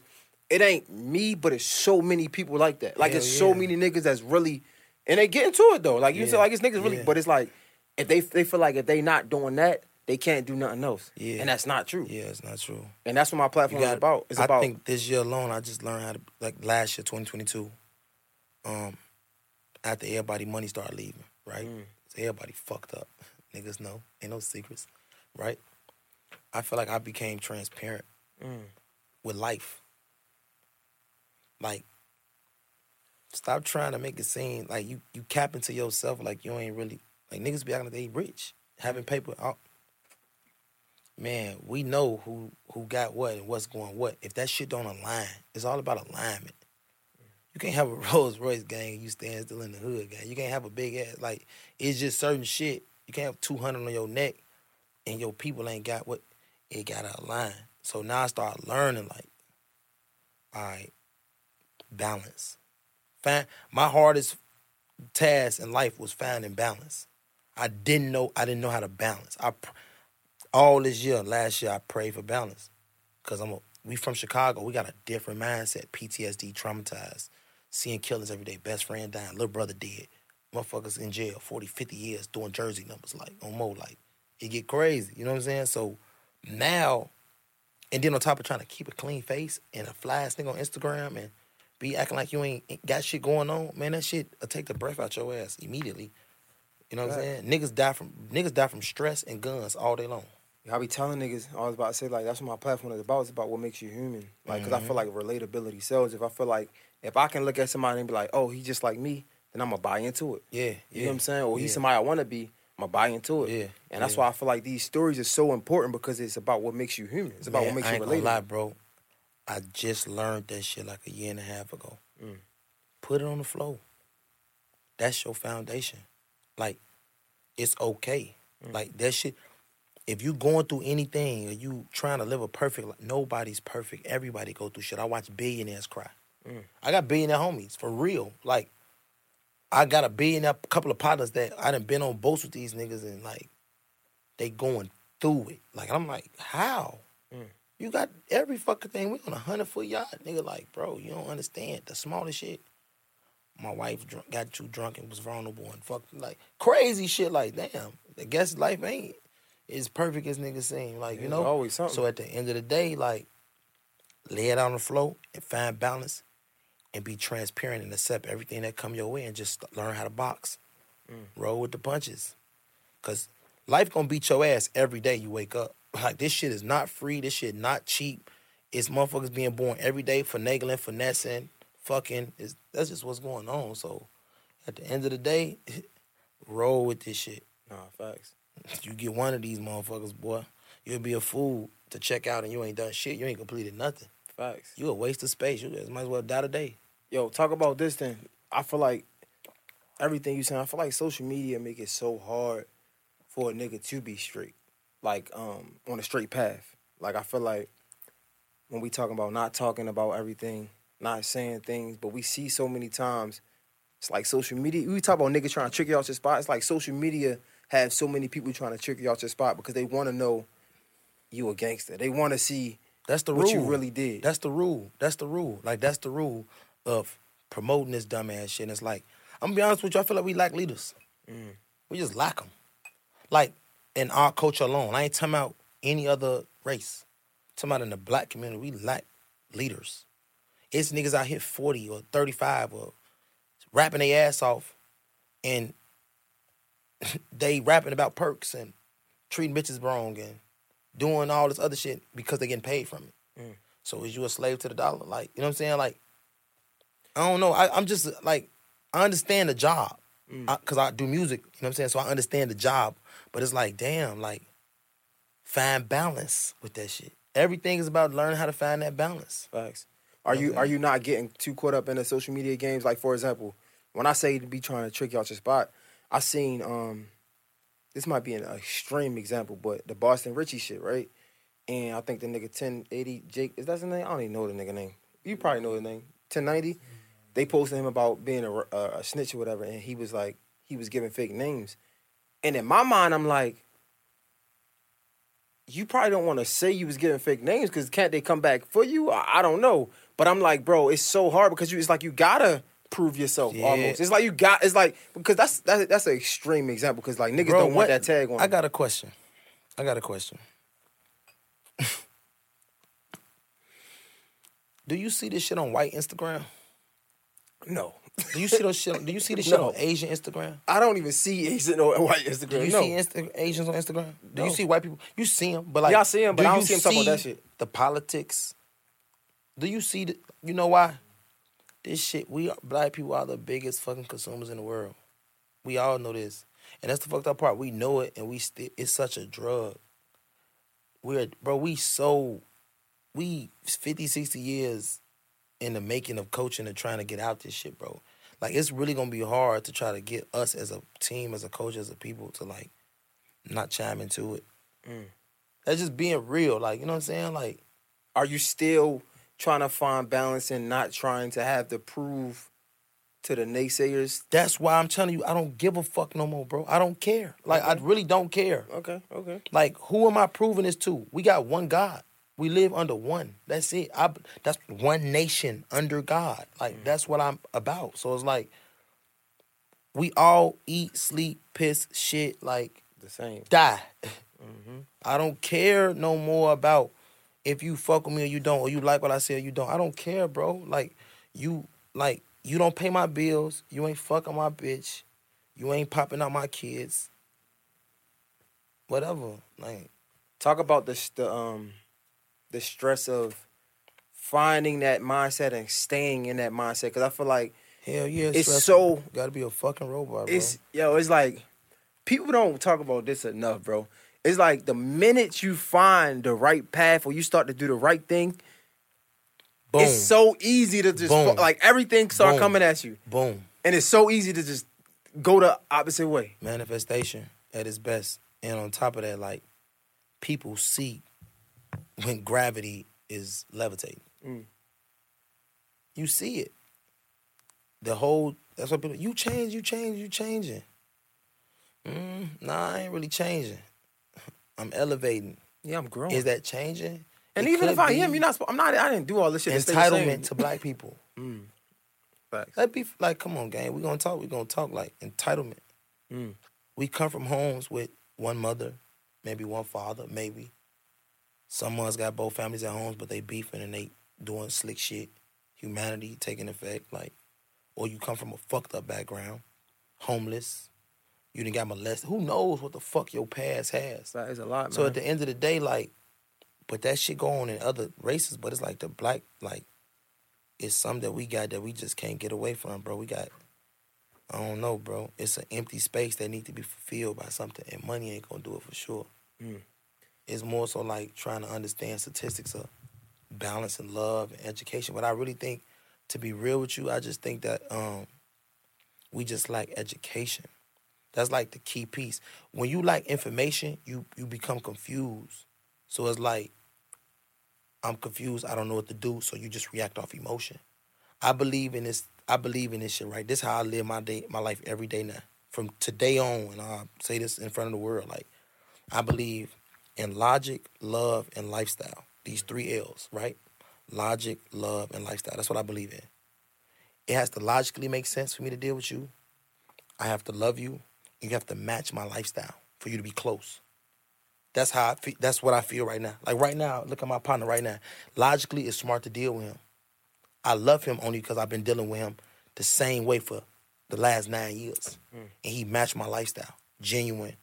it ain't me, but it's so many people like that. Like, Hell it's so many niggas that's really, and they get into it though. Like you Yeah, said, like it's niggas really, yeah. but it's like if they they feel like if they not doing that, they can't do nothing else. Yeah. and that's not true. Yeah, it's not true. And that's what my platform is about. It's I about think this year alone, I just learned how to like last year, 2022. Um, after everybody money started leaving, right? Mm. Everybody fucked up. Niggas know, ain't no secrets, right? I feel like I became transparent Mm. with life. Like, stop trying to make it seem like you you cap into yourself like you ain't really like niggas be acting like they rich, having paper. Out. Man, we know who who got what and what's going what. If that shit don't align, it's all about alignment. You can't have a Rolls Royce gang you stand still in the hood gang. You can't have a big ass like it's just certain shit. You can't have two hundred on your neck and your people ain't got what it gotta align. So now I start learning like, all right, balance. Find my hardest task in life was finding balance. I didn't know I didn't know how to balance. I all this year, last year, I prayed for balance because I'm a, we from Chicago. We got a different mindset. PTSD, traumatized, seeing killings every day. Best friend dying, little brother dead, motherfuckers in jail, 40, 50 years doing jersey numbers like on Mo. Like it get crazy. You know what I'm saying? So now, and then on top of trying to keep a clean face and a fly ass nigga on Instagram and be acting like you ain't got shit going on, man, that shit will take the breath out your ass immediately. You know what I'm saying? Niggas die from niggas die from stress and guns all day long. I be telling niggas, I was about to say, like, that's what my platform is about. It's about what makes you human. Like, because I feel mm-hmm. like relatability sells. If I feel like, if I can look at somebody and be like, oh, he just like me, then I'm going to buy into it. Yeah, You know what I'm saying? Or he's somebody I want to be, I'm to buy into it. Yeah, And that's yeah. why I feel like these stories are so important because it's about what makes you human. It's about Man, what makes I you ain't gonna relatable. lie, bro. I just learned that shit like a year and a half ago. Mm. Put it on the flow. That's your foundation. Like, it's okay. Mm. Like that shit. If you going through anything or you trying to live a perfect life, nobody's perfect. Everybody go through shit. I watch billionaires cry. Mm. I got billionaire homies for real. Like, I got a billionaire couple of partners that I done been on boats with these niggas and like they going through it. Like I'm like, how? Mm. You got every fucking thing. We on a hundred foot yacht, nigga. Like, bro, you don't understand the smallest shit. My wife drunk, got too drunk and was vulnerable and fucked like crazy shit. Like, damn, I guess life ain't as perfect as niggas seem. Like, you know, always something. So at the end of the day, like, lay it on the floor and find balance and be transparent and accept everything that come your way and just learn how to box. Mm. Roll with the punches. Cause life gonna beat your ass every day you wake up. Like this shit is not free, this shit not cheap. It's motherfuckers being born every day, finagling, finessing, fucking. It's, that's just what's going on. So at the end of the day, roll with this shit. Nah, facts. You get one of these motherfuckers, boy, you'll be a fool to check out and you ain't done shit. You ain't completed nothing. Facts. You a waste of space. You just might as well die today. Yo, talk about this then. I feel like everything you saying, I feel like social media make it so hard for a nigga to be straight. like um on a straight path. Like I feel like when we talking about not talking about everything, not saying things, but we see so many times it's like social media. We talk about niggas trying to trick you out your spot. It's like social media have so many people trying to trick you out your spot because they want to know you a gangster. They want to see That's the what rule. you really did. That's the rule. That's the rule. Like that's the rule of promoting this dumbass shit. And it's like I'm gonna be honest with you. I feel like we lack leaders. Mm. We just lack them. Like in our culture alone. I ain't talking about any other race. I'm talking about in the black community, we lack leaders. It's niggas out here 40 or 35 or rapping their ass off and they rapping about perks and treating bitches wrong and doing all this other shit because they getting paid from it. Mm. So is you a slave to the dollar? Like, you know what I'm saying? Like, I don't know. I, I'm just like, I understand the job because I, do music. You know what I'm saying? So I understand the job, but it's like, damn, like, find balance with that shit. Everything is about learning how to find that balance. Facts. Are you Okay. are you not getting too caught up in the social media games? Like for example, when I say to be trying to trick you out your spot, I seen um this might be an extreme example, but the Boston Richey shit, right? And I think the nigga 1080 Jake is that his name? I don't even know the nigga name. You probably know the name. 1090. They posted him about being a, a, a snitch or whatever, and he was like he was giving fake names. And in my mind, I'm like, you probably don't want to say you was giving fake names because can't they come back for you? I, I don't know. But I'm like, bro, it's so hard because you it's like you gotta prove yourself Yeah. almost. It's like you got it's like because that's that's that's an extreme example because like niggas Bro, don't what- want that tag on. I got a question. I got a question. do you see this shit on white Instagram? No. Do you see those shit? Do you see this shit No. on Asian Instagram? I don't even see Asian or white Instagram. Do you no. see Insta- Asians on Instagram? Do you see white people? You see them, but like I see 'em, but I don't see see 'em talking about that shit. The politics. Do you see? The, you know why? This shit. We are, black people are the biggest fucking consumers in the world. We all know this, and that's the fucked up part. We know it, and we still. It's such a drug. We're bro. We so. We 50, 60 years in the making of coaching and trying to get out this shit, bro. Like it's really gonna be hard to try to get us as a team, as a coach, as a people to like not chime into it. Mm. That's just being real, like you know what I'm saying. Like Are you still trying to find balance and not trying to have to prove to the naysayers? that's why I'm telling you, I don't give a fuck no more, bro. I don't care. Like I really don't care. Okay, okay. Like who am I proving this to? We got one God. We live under one. That's it. I that's one nation under God. Like that's what I'm about. So it's like we all eat, sleep, piss, shit, like The same. die. I don't care no more about if you fuck with me or you don't, or you like what I say or you don't. I don't care, bro. Like you, like you don't pay my bills. You ain't fucking my bitch. You ain't popping out my kids. Whatever. Like Talk about the the um the stress of finding that mindset and staying in that mindset because I feel like hell yeah, It's stressful. so- Got to be a fucking robot, bro. it's yo, it's like people don't talk about this enough, bro. It's like the minute you find the right path or you start to do the right thing, Boom. it's so easy to just Boom. like everything start Boom. coming at you, Boom. and it's so easy to just go the opposite way. Manifestation at its best, and on top of that, like people see when gravity is levitating. Mm. You see it. The whole that's what people you change, you change, you changing. Mm, nah, I ain't really changing. I'm elevating. Yeah, I'm growing. Is that changing? and It even if I am, you're not. I'm not. I didn't do all this shit. to stay the same. entitlement to black people. Mm. Facts. That be like, come on, gang. We gonna talk. We gonna talk like entitlement. Mm. We come from homes with one mother, maybe one father, maybe. Some ones got both families at homes, but they beefing and they doing slick shit. Humanity taking effect, like, or you come from a fucked up background, homeless. You didn't got molested. Who knows what the fuck your past has? That is a lot, man. So at the end of the day, like, but that shit go on in other races, but it's like the black, like, it's something that we got that we just can't get away from, bro. We got, I don't know, bro. It's an empty space that need to be fulfilled by something, and money ain't gonna do it for sure. Mm. It's more so like trying to understand statistics of balance and love and education. But I really think, to be real with you, I just think that um, we just lack education. That's like the key piece. When you like information, you you become confused. So it's like I'm confused. I don't know what to do. So you just react off emotion. I believe in this. I believe in this shit. Right. This is how I live my day, my life every day now. From today on, and I say this in front of the world. Like I believe in logic, love, and lifestyle. These three L's. Right. Logic, love, and lifestyle. That's what I believe in. It has to logically make sense for me to deal with you. I have to love you. You have to match my lifestyle for you to be close. That's how I feel. That's what I feel right now. Like right now, look at my partner right now. Logically, it's smart to deal with him. I love him only because I've been dealing with him the same way for the last nine years, mm. and he matched my lifestyle. Genuine,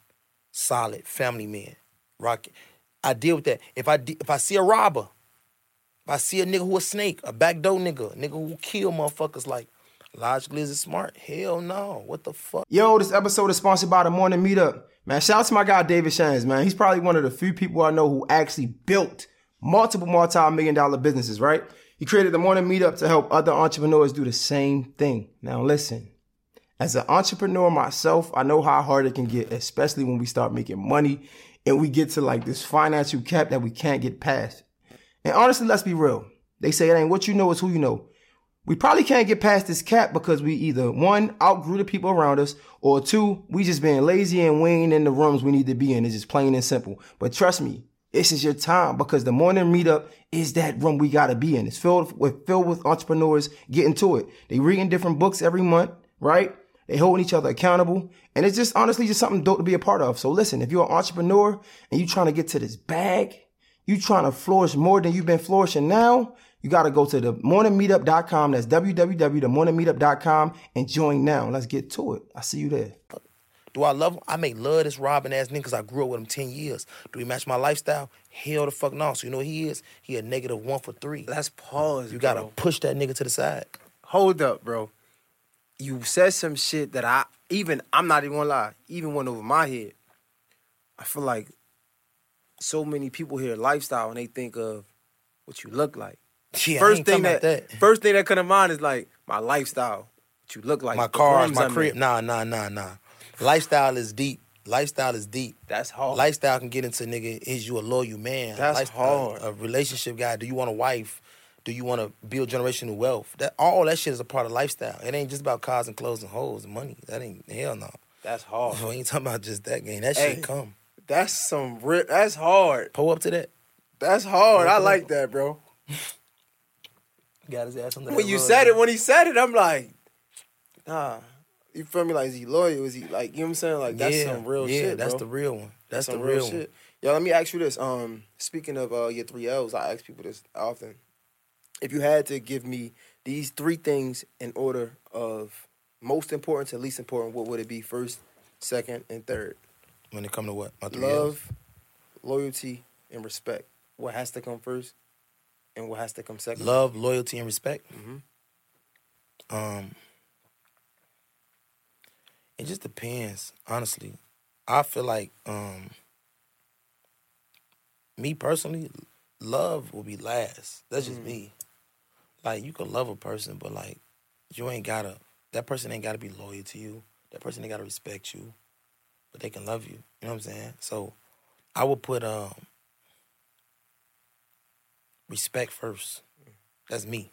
solid, family man, rocket. I deal with that. If I if I see a robber, if I see a nigga who a snake, a backdoor nigga, nigga who kill motherfuckers, like logically is it smart? Hell no. What the fuck? Yo, this episode is sponsored by the Morning Meetup. Man, shout out to my guy David Shands, man. He's probably one of the few people I know who actually built multiple multi-million dollar businesses, right? He created the morning meetup to help other entrepreneurs do the same thing. Now listen, as an entrepreneur myself, I know how hard it can get, especially when we start making money and we get to like this financial cap that we can't get past. And honestly, let's be real. They say it ain't what you know, it's who you know. We probably can't get past this cap because we either one, outgrew the people around us, or two, we just being lazy and we ain't in the rooms we need to be in. It's just plain and simple. But trust me, this is your time because the morning meetup is that room we gotta be in. It's filled with filled with entrepreneurs getting to it. They reading different books every month, right? They holding each other accountable. And it's just honestly just something dope to be a part of. So listen, if you're an entrepreneur and you trying to get to this bag, you trying to flourish more than you've been flourishing now, you got to go to the morningmeetup.com. That's www.themorningmeetup.com and join now. Let's get to it. I see you there. Do I love him? I may love this Robin ass nigga because I grew up with him 10 years. Do he match my lifestyle? Hell the fuck no. So you know what he is? He a negative one for three. Let's pause. You gotta push that nigga to the side. Hold up, bro. You said some shit that I even I'm not even gonna lie, even went over my head. I feel like so many people hear lifestyle and they think of what you look like. Yeah, first thing that, that, first thing that come to mind is like my lifestyle, what you look like, my cars, my crib. Nah, nah, nah, nah. Lifestyle is deep. Lifestyle is deep. That's hard. Lifestyle can get into nigga. Is you a loyal man? That's lifestyle, hard. A, a relationship guy. Do you want a wife? Do you want to build generational wealth? That all that shit is a part of lifestyle. It ain't just about cars and clothes and hoes and money. That ain't hell no. That's hard. We ain't talking about just that game. That hey, shit come. That's some. rip. That's hard. Pull up to that. That's hard. I like that, bro. Got his ass on When you said it, when he said it, I'm like, nah. You feel me? Like, is he loyal? Is he like, you know what I'm saying? Like, that's yeah, some real yeah, shit. that's the real one. That's, that's the real, real shit. Yo, let me ask you this. Um, speaking of uh, your three L's, I ask people this often. If you had to give me these three things in order of most important to least important, what would it be? First, second, and third. When it come to what? My three Love, L's? loyalty, and respect. What has to come first? and what has to come second? Love, loyalty, and respect. Mm-hmm. Um, it just depends, honestly. I feel like, um, me personally, love will be last. That's just mm. me. Like you can love a person, but like you ain't gotta. That person ain't gotta be loyal to you. That person ain't gotta respect you, but they can love you. You know what I'm saying? So, I would put um respect first. That's me.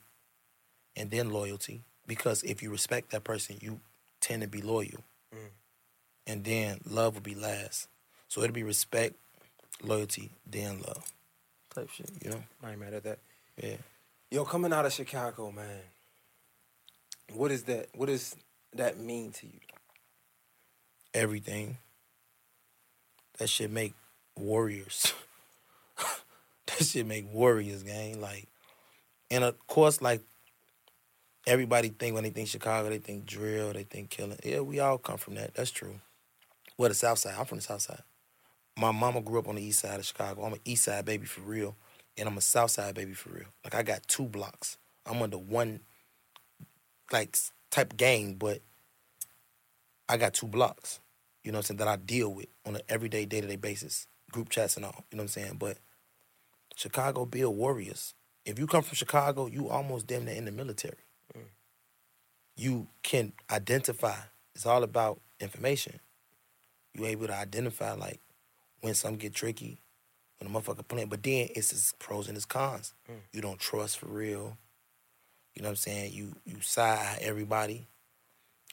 And then loyalty. Because if you respect that person, you tend to be loyal. Mm. And then love will be last. So it'll be respect, loyalty, then love. Type shit, you know? I ain't mad at that. Yeah. Yo, coming out of Chicago, man. What is that? What does that mean to you? Everything. That should make warriors. that shit make warriors, gang. Like, and of course, like everybody think when they think Chicago, they think drill, they think killing. Yeah, we all come from that. That's true. Well, the South Side. I'm from the South Side. My mama grew up on the East Side of Chicago. I'm an East Side baby for real, and I'm a South Side baby for real. Like I got two blocks. I'm under one like type gang, but I got two blocks. You know what I'm saying that I deal with on an everyday, day to day basis, group chats and all. You know what I'm saying, but Chicago build warriors. If you come from Chicago, you almost damn near in the military. Mm. You can identify. It's all about information. You able to identify like when some get tricky, when a motherfucker playing. But then it's its pros and its cons. You don't trust for real. You know what I'm saying? You you side everybody.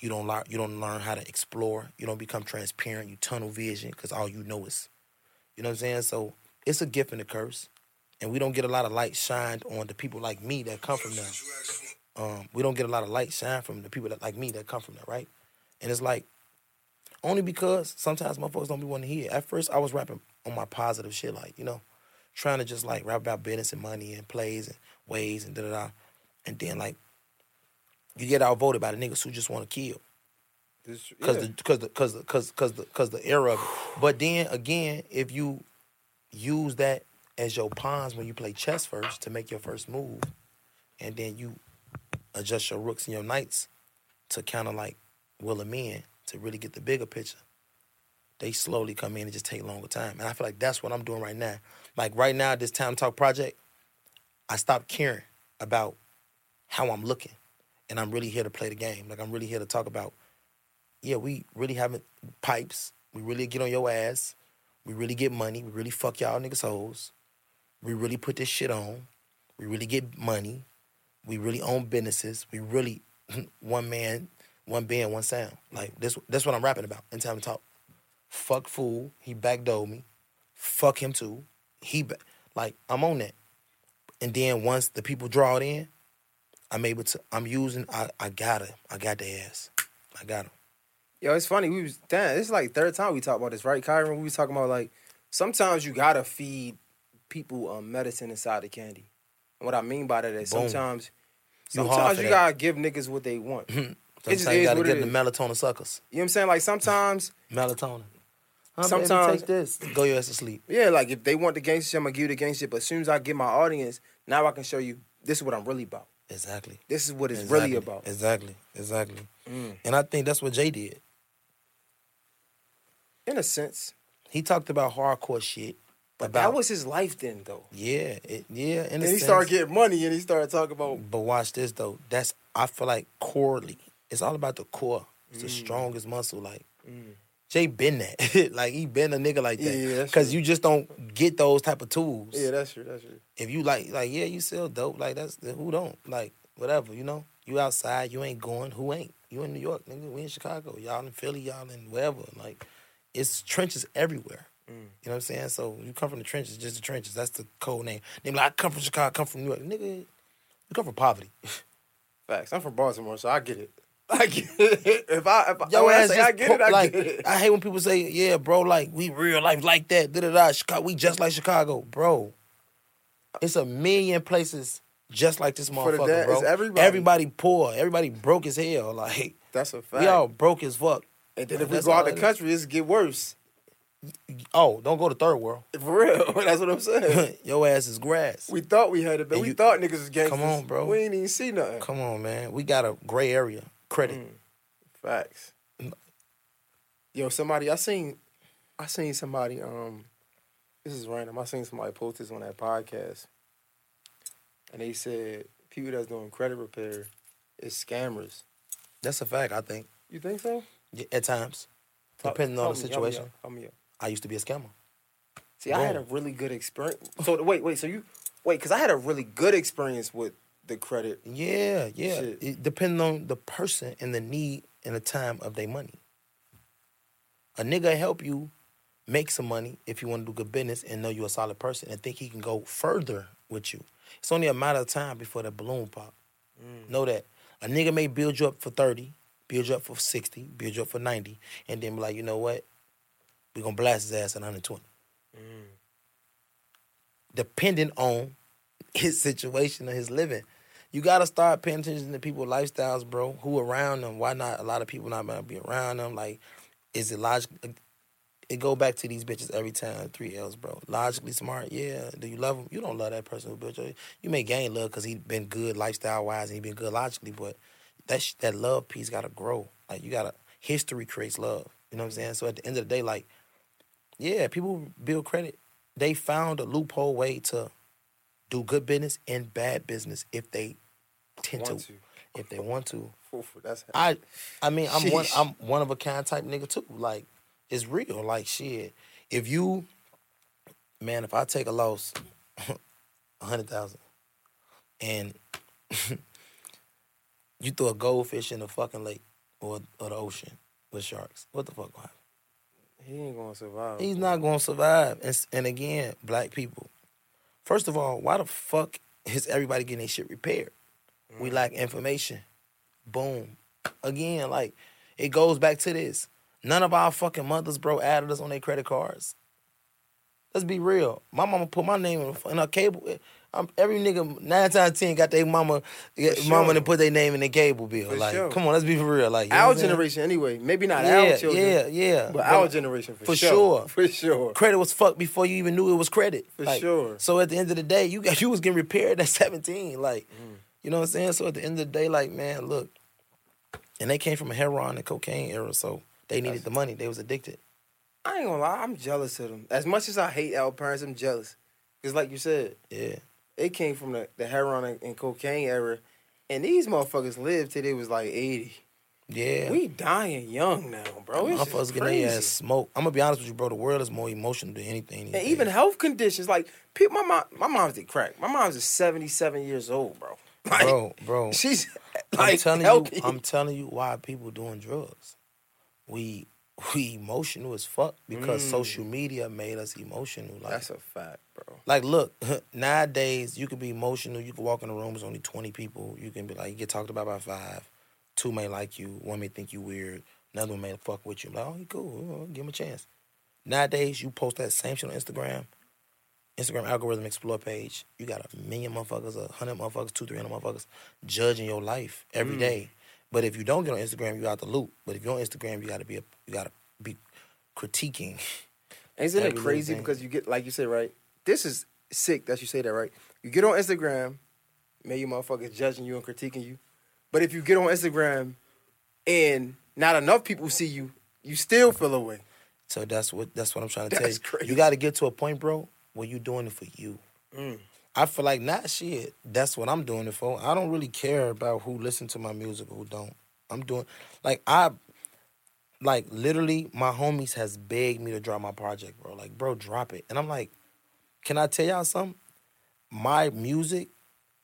You don't learn. You don't learn how to explore. You don't become transparent. You tunnel vision because all you know is, you know what I'm saying. So it's a gift and a curse, and we don't get a lot of light shined on the people like me that come from there. Um, we don't get a lot of light shine from the people that like me that come from there, right? And it's like only because sometimes motherfuckers don't be wanting to hear. At first, I was rapping on my positive shit, like you know, trying to just like rap about business and money and plays and ways and da da da. And then like you get outvoted by the niggas who just want to kill because yeah. the because the because the because because the because the era of it. But then again, if you use that as your pawns when you play chess first to make your first move, and then you adjust your rooks and your knights to kind of like will them in to really get the bigger picture. They slowly come in and just take longer time, and I feel like that's what I'm doing right now. Like right now, this time talk project, I stopped caring about how I'm looking, and I'm really here to play the game. Like I'm really here to talk about yeah, we really having pipes. We really get on your ass. We really get money. We really fuck y'all niggas hoes. We really put this shit on. We really get money. We really own businesses. We really one man, one band, one sound. Like this. That's what I'm rapping about. In time to talk. Fuck fool. He backdoored me. Fuck him too. He ba- like I'm on that. And then once the people draw it in, I'm able to. I'm using. I I got it. I got the ass. I got him. Yo, it's funny. We was damn. It's like third time we talk about this, right, Kyron? We was talking about like sometimes you gotta feed people um, medicine inside the candy. And what I mean by that is Boom. sometimes, You sometimes you that. gotta give niggas what they want. Sometimes just you gotta get the melatonin suckers. You know what I'm saying? Like sometimes, Melatonin. Huh, Sometimes- baby, take this. Go your ass to sleep. yeah, like if they want the gangster shit, I'm gonna give you the gangster shit. But as soon as I get my audience, now I can show you this is what I'm really about. Exactly. This is what it's exactly. really about. Exactly. Exactly. Mm. And I think that's what Jay did. In a sense, He talked about hardcore shit. but about that was his life then, though. yeah, it, yeah. And a he started getting money, and he started talking about But watch this though. That's I feel like corely. It's all about the core. It's Mm. the strongest muscle. Like Jay been that. like he been a nigga like that. Yeah, Cause true. you just don't get those type of tools. yeah, that's true, that's true. if you like like yeah you sell dope like that's who don't like whatever you know you outside you ain't going who ain't you in New York nigga we in Chicago y'all in Philly y'all in wherever like it's trenches everywhere Mm. you know what I'm saying so you come from the trenches just the trenches that's the code name they like I come from Chicago I come from New York nigga you come from poverty Facts. I'm from Baltimore, so I get it. I get it. If I if I, Yo I say I get it, I like get it. I hate when people say yeah bro like we real life like that da da da Chicago we just like Chicago bro it's a million places just like this For the motherfucker dad, bro everybody. everybody poor everybody broke as hell like That's a fact. we all broke as fuck and then if we go out all the it country, it's get worse. oh don't go to third world For real. That's what I'm saying. your ass is grass we thought we had it, but And we you- thought niggas was gangsters. Come on, bro. We ain't even see nothing. come on man we got a gray area credit Mm. Facts. Yo, somebody I seen I seen somebody, um this is random. I seen somebody post this on that podcast. And they said people that's doing credit repair is scammers. that's a fact I think You think so? Yeah, at times Talk- depending on the me, help me situation help me. I used to be a scammer See, I had a really good experience. So wait, wait. So you wait, because I had a really good experience with the credit. Yeah, yeah. Shit. It depends on the person and the need and the time of their money. A nigga help you make some money if you want to do good business and know you're a solid person and think he can go further with you. It's only a matter of time before the balloon pop. Mm. Know that. A nigga may build you up for 30, build you up for 60, build you up for 90, and then be like, you know what? We're gonna blast his ass at 120. Mm. Depending on his situation or his living. You gotta start paying attention to people's lifestyles, bro. Who around them? Why not? A lot of people not gonna be around them. Like, is it logical? It go back to these bitches every time. Three L's, bro. Logically smart, yeah. Do you love him? You don't love that person who built you. You may gain love because he been good lifestyle wise and he been good logically, but that sh- that love piece gotta grow. Like you gotta history creates love. You know what I'm saying? So at the end of the day, like, yeah, people build credit. They found a loophole way to do good business and bad business if they tend to, to. if they want to. That's I, I mean, I'm one, I'm one of a kind type nigga too. Like, It's real. Like shit. If you, man, if I take a loss, a hundred thousand, and you throw a goldfish in the fucking lake or or the ocean with sharks, what the fuck will happen? He ain't gonna survive. He's not gonna survive. And, and again, black people. First of all, why the fuck is everybody getting their shit repaired? We lack information. Boom. Again, like it goes back to this. None of our fucking mothers, bro, added us on their credit cards. Let's be real. My mama put my name in, in her cable. Um, every nigga nine times ten got their mama, get, For mama sure. to put their name in the cable bill. For like, sure. come on, let's be for real. Like, our I'm generation anyway. Maybe not yeah, our children. yeah, yeah. But our generation for, for sure. sure. For sure. credit was fucked before you even knew it was credit. For Like, sure. So at the end of the day, you got you was getting repaired at 17. Like, Mm. you know what I'm saying? So at the end of the day, like, man, look. And they came from a heroin and cocaine era, so they needed the money. They was addicted. I ain't gonna lie, I'm jealous of them. As much as I hate our parents, I'm jealous. Cause like you said, Yeah. They came from the, the heroin and, and cocaine era, and these motherfuckers lived till they was like 80. Yeah. We dying young now, bro. It's Motherfuckers getting their ass smoked. I'm gonna be honest with you, bro. The world is more emotional than anything. And even days. health conditions, like people, my mom, my mom's did crack. My mom's is 77 years old, bro. Like, bro, bro. she's I'm like telling healthy. you, I'm telling you why people doing drugs. We we emotional as fuck because Mm. social media made us emotional. Like That's a fact, bro. Like, look, nowadays you can be emotional. You can walk in a room, there's only 20 people. You can be like, you get talked about by five. Two may like you, one may think you weird, another one may fuck with you. Like, oh, you cool, give him a chance. Nowadays, you post that same shit on Instagram, Instagram algorithm explore page. You got a million motherfuckers, a hundred motherfuckers, two, three hundred motherfuckers judging your life every Mm. day. But if you don't get on Instagram, you out the loop. But if you're on Instagram, you gotta be a, you gotta be critiquing. Isn't it crazy because you get like you said, right? This is sick that you say that, right? You get on Instagram, man, you motherfuckers judging you and critiquing you. But if you get on Instagram and not enough people see you, you still feel away. So that's what that's what I'm trying to That's tell you. crazy. You got to get to a point, bro, where you doing it for you. Mm. I feel like not shit. That's what I'm doing it for. I don't really care about who listen to my music or who don't. I'm doing like I like literally my homies has begged me to drop my project, bro. Like, bro, drop it. And I'm like, can I tell y'all something? My music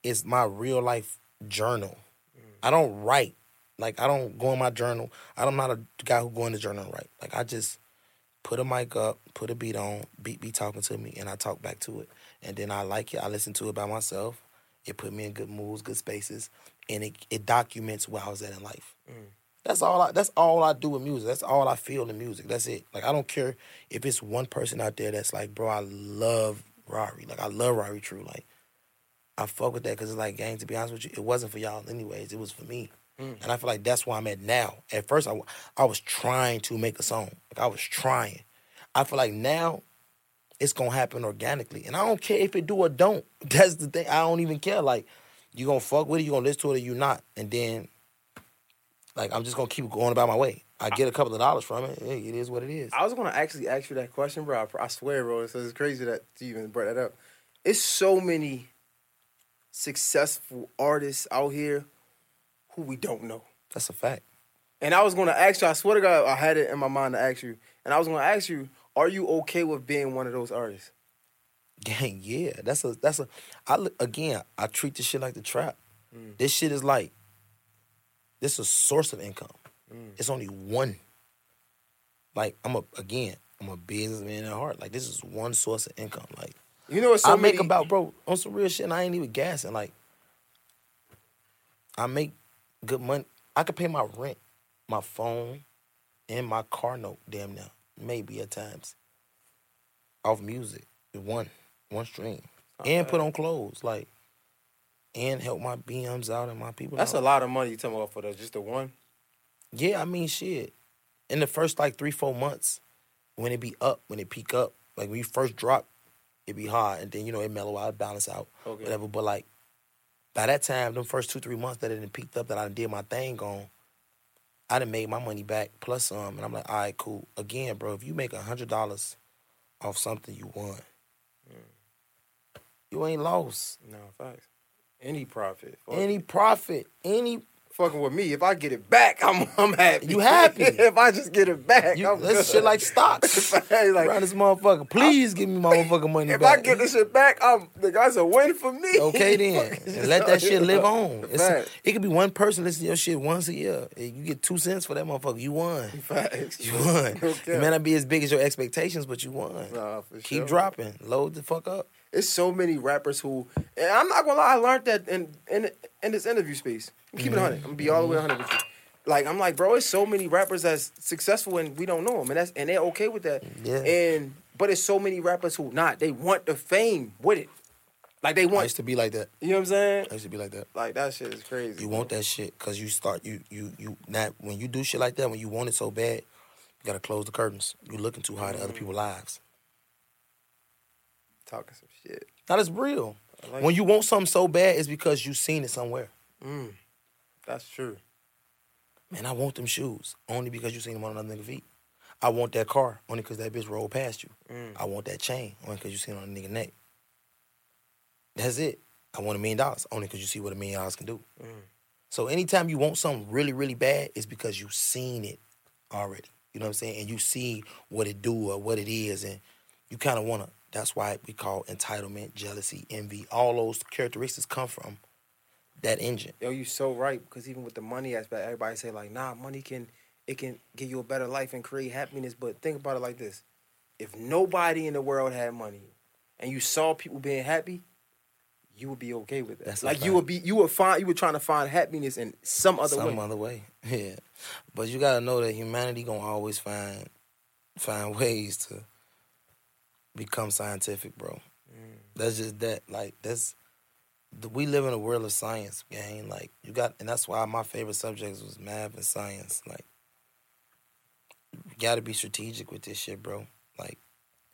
is my real life journal. Mm. I don't write. Like I don't go in my journal. I'm not a guy who go in the journal and write. Like I just put a mic up, put a beat on, beat be talking to me, and I talk back to it. And then I like it. I listen to it by myself. It put me in good moods, good spaces, and it it documents where I was at in life. Mm. That's all. I, that's all I do with music. That's all I feel in music. That's it. Like I don't care if it's one person out there that's like, bro, I love Rari. Like I love Rari True. Like I fuck with that because it's like, gang. To be honest with you, it wasn't for y'all anyways. It was for me. Mm. And I feel like that's where I'm at now. At first, I, I was trying to make a song. Like I was trying. I feel like now it's gonna happen organically, and I don't care if it do or don't. That's the thing. I don't even care. Like you gonna fuck with it, you gonna listen to it, or you not, and then like I'm just gonna keep going about my way. I get a couple of dollars from it. Hey, it is what it is. I was gonna actually ask you that question, bro. I, I swear, bro. So it's crazy that you even brought that up. It's so many successful artists out here who we don't know. That's a fact. And I was gonna ask you. I swear to God, I had it in my mind to ask you. And I was gonna ask you, are you okay with being one of those artists? Gang, yeah, that's a that's a. I look again. I treat this shit like the trap. Mm. This shit is like. This is a source of income. Mm. It's only one. Like I'm a again, I'm a businessman at heart. Like this is one source of income. Like You know, it's so I make many, about bro on some real shit. and I ain't even gassing. Like I make good money. I could pay my rent, my phone, and my car note. Damn now, maybe at times. Off music, one one stream, and put on clothes like, and help my BMs out and my people. That's out. a lot of money you talking about for the, just the one. Yeah, I mean, shit. In the first like three, four months, when it be up, when it peak up, like when you first drop, it be hard, and then you know it mellow out, balance out, Okay. whatever. But like by that time, them first two, three months that it peaked up, that I did my thing on, I done made my money back plus some, and I'm like, all right, cool. Again, bro, if you make a hundred dollars off something you won, mm. you ain't lost No, facts. Any profit. Any it. profit, any fucking with me. If I get it back, I'm I'm happy. You happy. if I just get it back, You, I'm that's good. shit like stocks. Like, Around this motherfucker. Please give me my motherfucking money if back. I get this shit back, I'm the guy's a win for me. Okay then, let that shit live on. It could be one person listen to your shit once a year. You get two cents for that motherfucker. You won. Facts. You won. Okay. It may not be as big as your expectations, but you won. Nah, Keep sure. dropping. Load the fuck up. It's so many rappers who, and I'm not gonna lie, I learned that in in in this interview space. I'm keeping it Mm-hmm. 100. I'm gonna be all the way 100 with you. Like I'm like, bro, it's so many rappers that's successful and we don't know them, and that's and they're okay with that. Yeah. And but it's so many rappers who not. They want the fame with it. Like they I want. used to be like that. You know what I'm saying? I used to be like that. Like that shit is crazy. You want that shit because you start you you you not when you do shit like that when you want it so bad, you gotta close the curtains. You're looking too hard at other people's lives. Talking some shit. Now that's real. Like When you want something so bad, it's because you seen it somewhere. Mm, that's true. Man, I want them shoes only because you seen them on another nigga feet. I want that car only because that bitch rolled past you. Mm. I want that chain only because you seen it on a nigga neck. That's it. I want a million dollars only because you see what a million dollars can do. Mm. So anytime you want something really, really bad, it's because you seen it already. You know what I'm saying? And you see what it do or what it is, and you kind of want to. That's why we call entitlement, jealousy, envy. All those characteristics come from that engine. Yo, you're so right because even with the money aspect, everybody say like, nah, money can it can give you a better life and create happiness. But think about it like this: if nobody in the world had money, and you saw people being happy, you would be okay with that. That's like you would be, you would find, you were trying to find happiness in some other some way. other way. Yeah, but you gotta know that humanity gonna always find find ways to become scientific, bro. Mm. That's just that. Like that's the, we live in a world of science, gang. Like you got, and that's why my favorite subjects was math and science. Like you got to be strategic with this shit, bro. Like,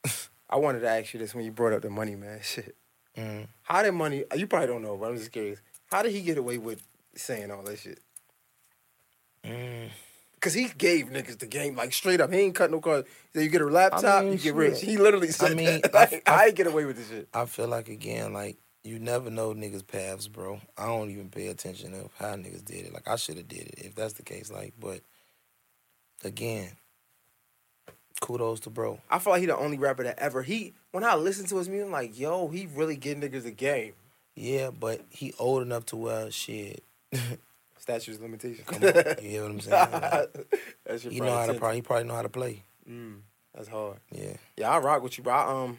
I wanted to ask you this when you brought up the money, man. Shit, mm, how did money? You probably don't know, but I'm just curious. How did he get away with saying all that shit? mm, Cause he gave niggas the game like straight up. He ain't cut no cards. You get a laptop, mean, you get shit. rich. He literally said, I mean, that. I- Like, I- I, ain't get away with this shit. I feel like again, like you never know niggas' paths, bro. I don't even pay attention of how niggas did it. Like I should have did it if that's the case. Like, but again, kudos to bro. I feel like he the only rapper that ever he. When I listen to his music, I'm like, yo, he really getting niggas a game. Yeah, but he old enough to where shit. Statutes of limitation. Come on, you hear what I'm saying? Like, that shit he know how to probably. probably he probably know how to play. Mm, that's hard. Yeah, Yeah, I rock with you, bro. I, um,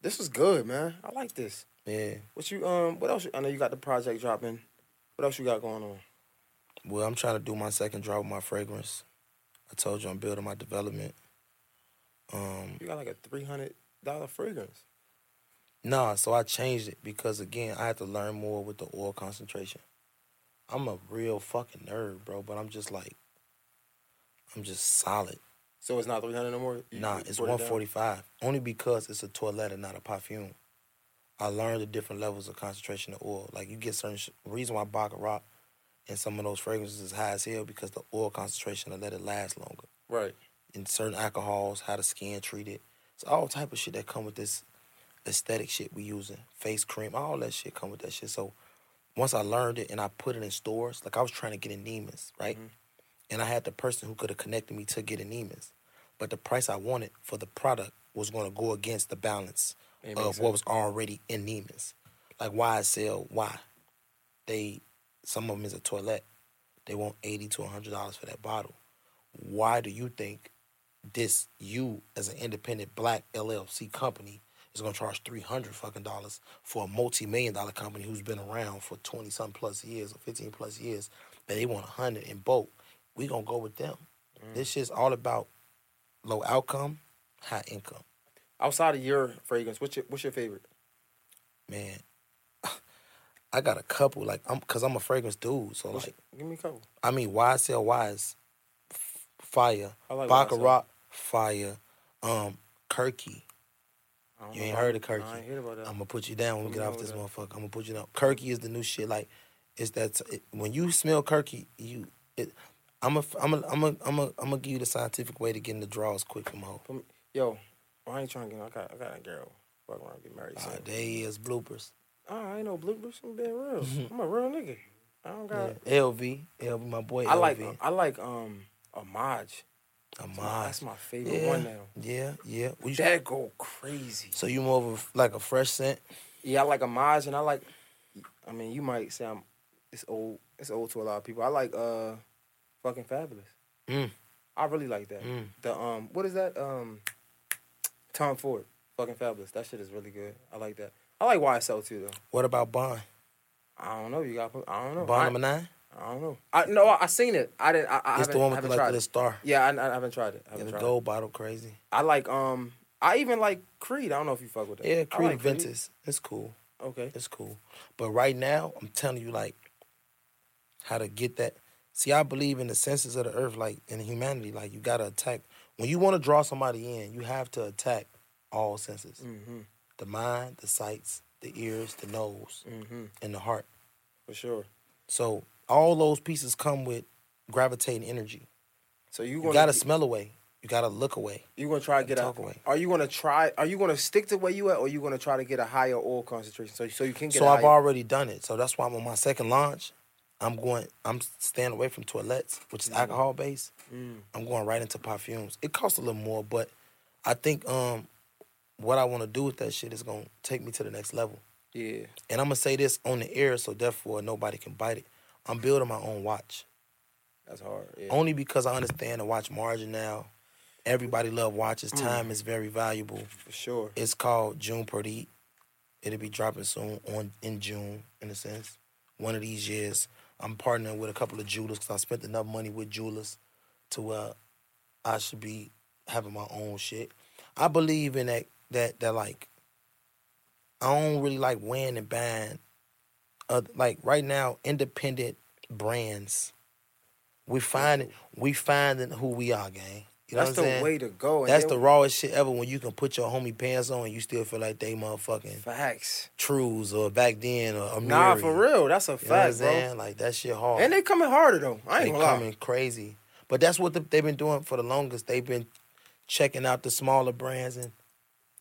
this was good, man. I like this. yeah. What you um? What else? I know you got the project dropping. What else you got going on? Well, I'm trying to do my second drop with my fragrance. I told you I'm building my development. Um, You got like a three hundred dollar fragrance. Nah, so I changed it because again, I had to learn more with the oil concentration. I'm a real fucking nerd, bro, but I'm just like, I'm just solid. So it's not three hundred no more. You- Nah, it's brought it 145. Only because it's a toilet and not a perfume. I learned the different levels of concentration of oil. Like you get certain sh- reason why Baccarat and some of those fragrances is high as hell because the oil concentration will let it last longer. Right. in certain alcohols, how the skin treated. It's all type of shit that come with this aesthetic shit we using. Face cream, all that shit come with that shit. So once I learned it and I put it in stores, like I was trying to get Neiman's, right? Mhm. And I had the person who could have connected me to get Neiman's. But the price I wanted for the product was going to go against the balance It of what was already in Neiman's. Like why sell? Why? They some of them is a toilet. They want eighty to hundred dollars for that bottle. Why do you think this you as an independent black LLC company is gonna charge three hundred fucking dollars for a multi million dollar company who's been around for twenty something plus years or fifteen plus years that they want a hundred in bulk? We gonna go with them. This shit's all about low outcome, high income. Outside of your fragrance, what's your what's your favorite? Man, I got a couple like I'm cause I'm a fragrance dude. So What's like your- give me a couple. I mean YSL Wise, f- fire. I like Baccarat, fire. Um, Kirke. You ain't heard of Kirke. I ain't heard about that. I'm gonna put you down when we get off this with motherfucker. I'm gonna put you down. Kirke is the new shit. Like, it's that it, when you smell Kirke, you. It, I'm a, I'm a, I'm a, I'm a, I'm gonna give you the scientific way to get in the draws quick from home. Yo, I ain't trying to get. I got, I got a girl. Fuck around, get married. Uh, soon. there he is, bloopers. Oh, I ain't no bloopers. I'm being real. I'm a real nigga. I don't got. Yeah. LV, LV, my boy. I like. LV. I like um Amaj. Amaj. That's my favorite yeah. one now. Yeah, yeah. You- That go crazy. so you more of a, like a fresh scent? Yeah, I like Amaj, and I like. I mean, you might say I'm. It's old. It's old to a lot of people. I like uh, fucking fabulous. Mm. I really like that. Mm. The um, what is that um, Tom Ford, fucking fabulous. That shit is really good. I like that. I like YSL too though. What about Bond? I don't know. You got. I don't know. Bond number nine? I don't know. I no. I, I seen it. I didn't. I, I it's the one with the, like the star. Yeah, I, I haven't tried it. I Yeah, haven't the tried gold bottle, crazy. I like um. I even like Creed. I don't know if you fuck with that. Yeah, Creed like Aventus. It's cool. Okay. It's cool. But right now, I'm telling you, like, how to get that. See, I believe in the senses of the earth, like in humanity. Like, you gotta attack. When you want to draw somebody in, you have to attack all senses: Mm-hmm. the mind, the sights, the ears, the nose, Mm-hmm. and the heart. For sure. So all those pieces come with gravitating energy. So you You gotta smell away. You gotta look away. You gonna try to get a? Talk away. Are you gonna try? Are you gonna stick to where you at, or you gonna try to get a higher oil concentration? So so you can get. So a I've higher, already done it. So that's why I'm on my second launch. I'm going. I'm staying away from toilettes, which is alcohol based. Mm. I'm going right into perfumes. It costs a little more, but I think um, what I want to do with that shit is gonna take me to the next level. Yeah. And I'm gonna say this on the air, so therefore nobody can bite it. I'm building my own watch, That's hard. Yeah. only because I understand the watch margin now. Everybody love watches. Time is very valuable. For sure. It's called June Purdy. It'll be dropping soon on in June, in a sense. One of these years, I'm partnering with a couple of jewelers because I spent enough money with jewelers to uh, I should be having my own shit. I believe in that that that like I don't really like wearing and buying. Uh, like right now, independent brands. We finding we finding who we are, gang. You know That's what I'm the saying? way to go. That's the rawest shit ever when you can put your homie pants on and you still feel like they motherfucking facts. trues or back then or Amiri. Nah, for real. That's a You know what I'm fact, bro. saying? Like that shit hard. And they coming harder though. I ain't they gonna lie. coming crazy. But that's what the, they've been doing for the longest. They've been checking out the smaller brands and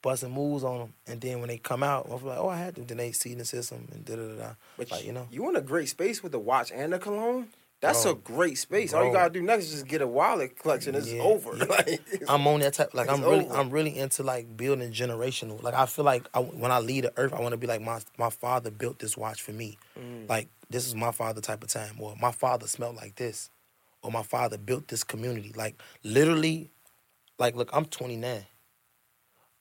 busting moves on them. And then when they come out, I'm like, oh, I had them. Then they see the system and da da da. da. But Like, you know, you in a great space with the watch and the cologne. That's Bro. a great space. All you gotta do next is just get a wallet collection. It's Yeah, over. yeah. Like, it's- I'm on that type. Like I'm really, over. I'm really into like building generational. Like I feel like I, when I leave the earth, I want to be like my my father built this watch for me. Mm. Like this is my father type of time, or my father smelled like this, or my father built this community. Like literally, like look, I'm 29.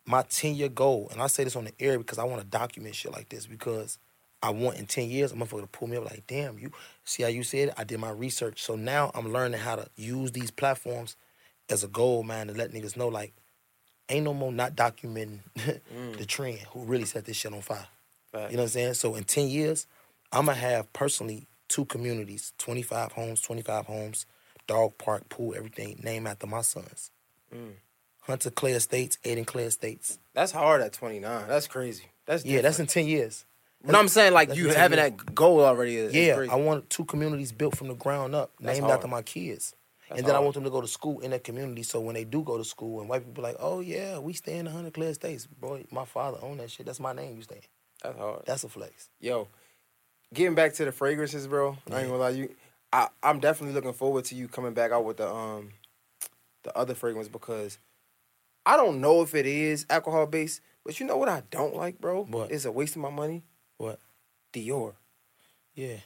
My 10 year goal, and I say this on the air because I want to document shit like this because I want in 10 years, a motherfucker to pull me up like, damn, you see how you said it? I did my research. So now I'm learning how to use these platforms as a goal, man, to let niggas know like, ain't no more not documenting the trend who really set this shit on fire. Facts. You know what I'm saying? So in 10 years, I'm gonna have personally two communities, 25 homes, 25 homes, dog park, pool, everything named after my sons. Mm. Hunter Clay Estates, Aiden Clay Estates. That's hard at 29. That's crazy. That's Yeah, that's in 10 years. But I'm saying like you having years. that goal already. Is, Yeah, crazy. I want two communities built from the ground up, That's named hard. after my kids. That's and then I want them to go to school in that community. So when they do go to school, and white people like, "Oh yeah, we stay in the Hunter Clay Estates, boy. My father owned that shit. That's my name. You stay. That's hard. That's a flex. Yo, getting back to the fragrances, bro. I ain't gonna lie, you. I I'm definitely looking forward to you coming back out with the um, the other fragrance because I don't know if it is alcohol based, but you know what I don't like, bro? What? It's a waste of my money. What? Dior. Yeah,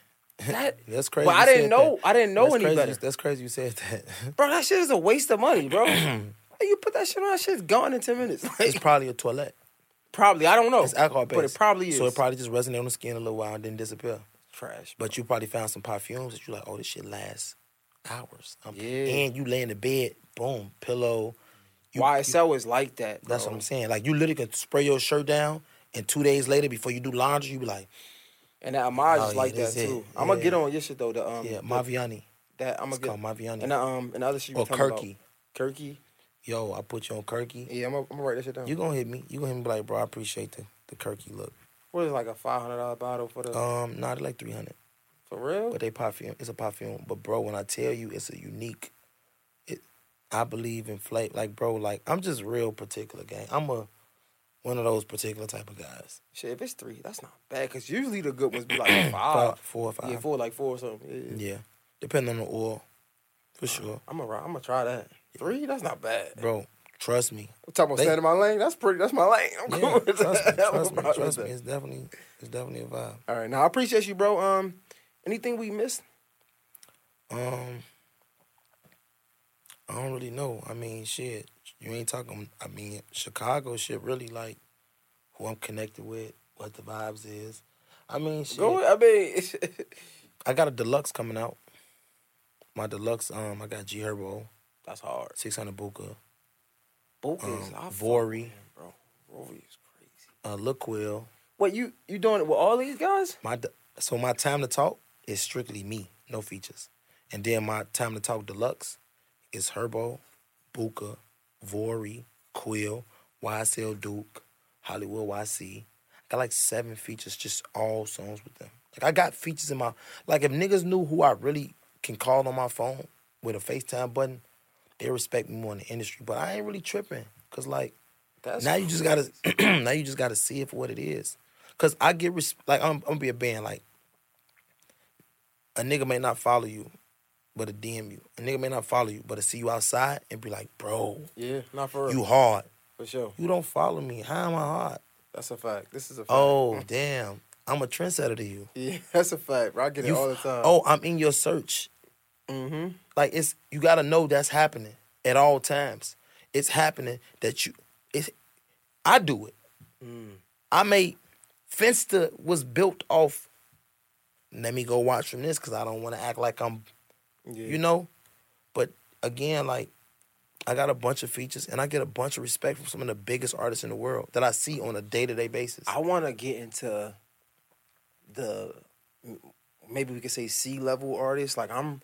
That, that's crazy. You I didn't know. that. I didn't know that's any crazy. better, That's crazy. You said that. bro. That shit is a waste of money, bro. You put that shit on, that shit's gone in ten minutes. it's probably a toilet. probably, I don't know. It's alcohol based, but it probably is. So it probably just resonated on the skin a little while and then disappear. trash. But you probably found some perfumes that you like. Oh, this shit lasts hours. Um, Yeah. And you lay in the bed, boom, pillow. You, you- YSL is like that. Bro. That's what I'm saying. Like you literally can spray your shirt down, and two days later, before you do laundry, you be like, And that homage Oh, is yeah, like that that's it. too. I'm gonna get on your shit though. The um, yeah, Maviani. that I'm gonna called get. Maviani. And the, um, and the other shit you or were talking about. Kirke. Kirke. Yo, I put you on Kirke. Yeah, I'm gonna, I'm gonna write that shit down. You gonna hit me? You gonna hit me be like, bro? I appreciate the the Kirke look. what is it, like a five hundred dollar bottle for the Um, not like three hundred, for real? but they perfume. It's a perfume. But bro, when I tell you, it's a unique. I believe in flavor. Like bro, like I'm just real particular, gang. I'm a One of those particular type of guys. Shit, if it's three, that's not bad. Cause usually the good ones be like Five, five. four or five. Yeah, four, like four or something. Yeah, yeah. Yeah. Depending on the oil. For sure. I'm gonna, I'm gonna try that. Three, that's not bad. Bro, trust me. I'm talking about They- staying in my lane. That's pretty. That's my lane. I'm Yeah, cool with trust me, that. I'm trust me, trust me. It's definitely it's definitely a vibe. All right, now I appreciate you, bro. Um, anything we missed? Um, I don't really know. I mean, shit, you ain't talking. I mean, Chicago shit really like who I'm connected with, what the vibes is. I mean, shit. Go. I mean, I got a deluxe coming out. My deluxe, um, I got G Herbo, that's hard. six hundred Booka, Book um, is Vori. bro. Vori is crazy. uh, Liquil. Wait, you you doing it with all these guys? My de- so my time to talk is strictly me, no features, and then my time to talk deluxe is Herbo, Booka, Vori, Quill, YSL Duke, Hollywood YC. I got like seven features, just all songs with them. Like I got features in my like if niggas knew who I really can call on my phone with a FaceTime button, they respect me more in the industry. But I ain't really tripping. Cause like That's now you just gotta now you just gotta see it for what it is. Cause I get res- like I'm, I'm gonna be a band like a nigga may not follow you, but a DM you. A nigga may not follow you, but to see you outside and be like, bro, yeah, not for real. you hard. for sure. You don't follow me. How am I hard? That's a fact. This is a fact. Oh damn, I'm a trendsetter to you. yeah, that's a fact. Bro. I get it all the time. Oh, I'm in your search. mm-hmm. Like it's you gotta know that's happening at all times. It's happening that you it's I do it. Mm. I made Finsta was built off. Let me go watch from this because I don't want to act like I'm, Yeah. you know. But again, like I got a bunch of features and I get a bunch of respect from some of the biggest artists in the world that I see on a day to day basis. I want to get into the maybe we could say C level artists. Like I'm,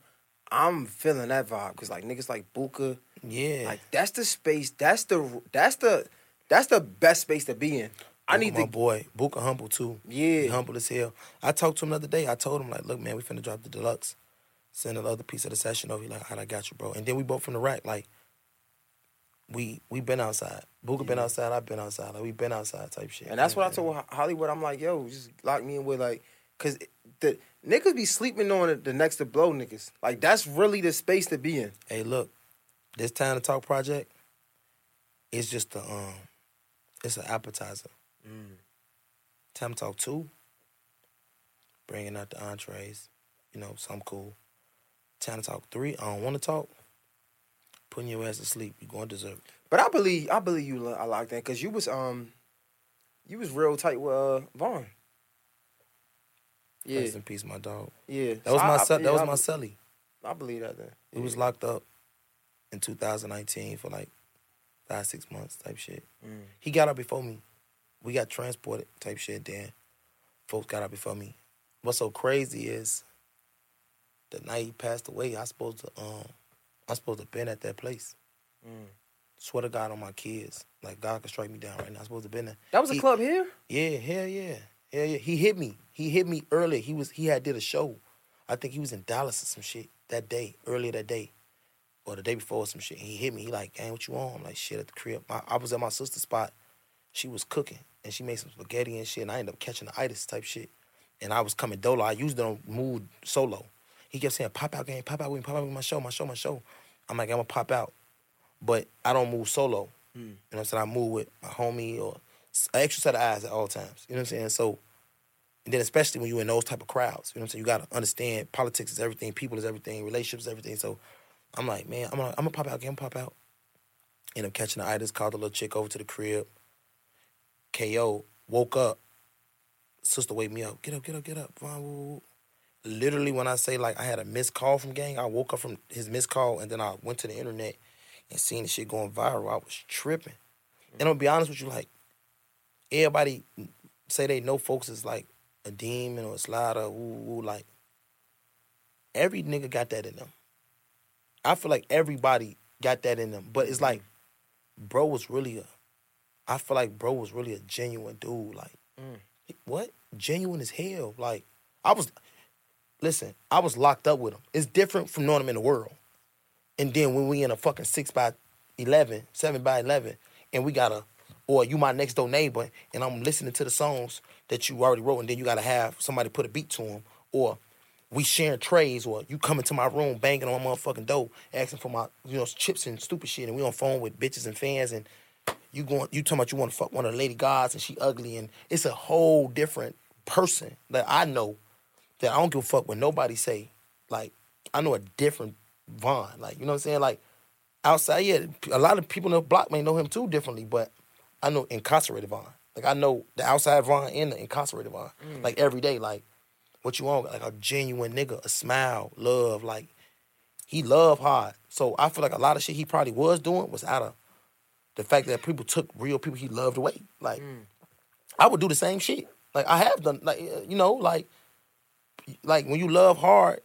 I'm feeling that vibe because like niggas like Booka, yeah, like that's the space. That's the that's the that's the best space to be in. I Booka, need my to boy Booka humble too. He yeah. humble as hell. I talked to him the other day. I told him like, look, man, we finna drop the deluxe. Send another piece of the session over. He like, all right, I got you, bro. And then we both from the rack. Like, we we been outside. Booka been outside. I've been outside. Like we been outside type shit. And that's what I told Hollywood. I'm like, yo, just lock me in with like, cause the niggas be sleeping on it, the next to blow niggas. Like that's really the space to be in. Hey, look, this time to talk project. It's just a um, it's an appetizer. Time to talk two. Bringing out the entrees, you know, some cool. Time to talk three. I don't want to talk. Putting your ass to sleep. You going to it. But I believe I believe you. I like that because you was um, you was real tight with uh, Von. Yeah, Rest in peace, my dog. yeah. That was So my I- yeah, that was I my celly. I believe that then. It was locked up in 2019 for like five six months type shit. Mm. He got out before me. We got transported type shit. Then folks got out before me. What's so crazy is the night he passed away. I supposed to um I supposed to been at that place. Mm. Swear to God on my kids. Like God could strike me down right now. I supposed to been there. That was a club here. Yeah, hell yeah. Hell yeah. He hit me. He hit me early. He was he had did a show. I think he was in Dallas or some shit that day, earlier that day. Or the day before or some shit. And He hit me. He like, gang, what you on? I'm like, shit at the crib. My, I was at my sister's spot. She was cooking and she made some spaghetti and shit. And I ended up catching the itis type shit. And I was coming dolo. I used it on mood solo. He kept saying, pop out, game, pop out with me, pop out with my show, my show, my show. I'm like, I'm gonna pop out. But I don't move solo. Hmm. You know what I'm saying? I move with my homie or an extra set of eyes at all times. You know what I'm saying? So, and then especially when you're in those type of crowds, you know what I'm saying? You gotta understand politics is everything, people is everything, relationships is everything. So, I'm like, man, I'm gonna, I'm gonna pop out, again, pop out. End up catching the itis, called the little chick over to the crib. KO woke up. Sister wake me up. Get up, get up, get up. Von, woo, woo. Literally, when I say like I had a missed call from gang, I woke up from his missed call and then I went to the internet and seen the shit going viral. I was tripping. And I'll be honest with you, like everybody say they know folks is like a demon or a slider, woo, woo, like every nigga got that in them. I feel like everybody got that in them, but it's like, bro was really a. I feel like bro was really a genuine dude. Like, Mm. what? Genuine as hell. Like, I was. Listen, I was locked up with him. It's different from knowing him in the world. And then when we in a fucking six by 11, seven by eleven, and we got a or you my next door neighbor and I'm listening to the songs that you already wrote and then you gotta have somebody put a beat to them or we sharing trays or you coming to my room banging on my motherfucking door asking for my you know chips and stupid shit and we on phone with bitches and fans and you going you talking about you want to fuck one of the lady gods and she ugly and it's a whole different person that I know that I don't give a fuck what nobody say like I know a different Von like you know what I'm saying like outside yeah a lot of people in the block may know him too differently but I know incarcerated Von like I know the outside Von and the incarcerated Von mm. like every day like what you want, like a genuine nigga, a smile, love, like he love hard. So I feel like a lot of shit he probably was doing was out of the fact that people took real people he loved away. Like mm. I would do the same shit. Like I have done, like you know, like like when you love hard,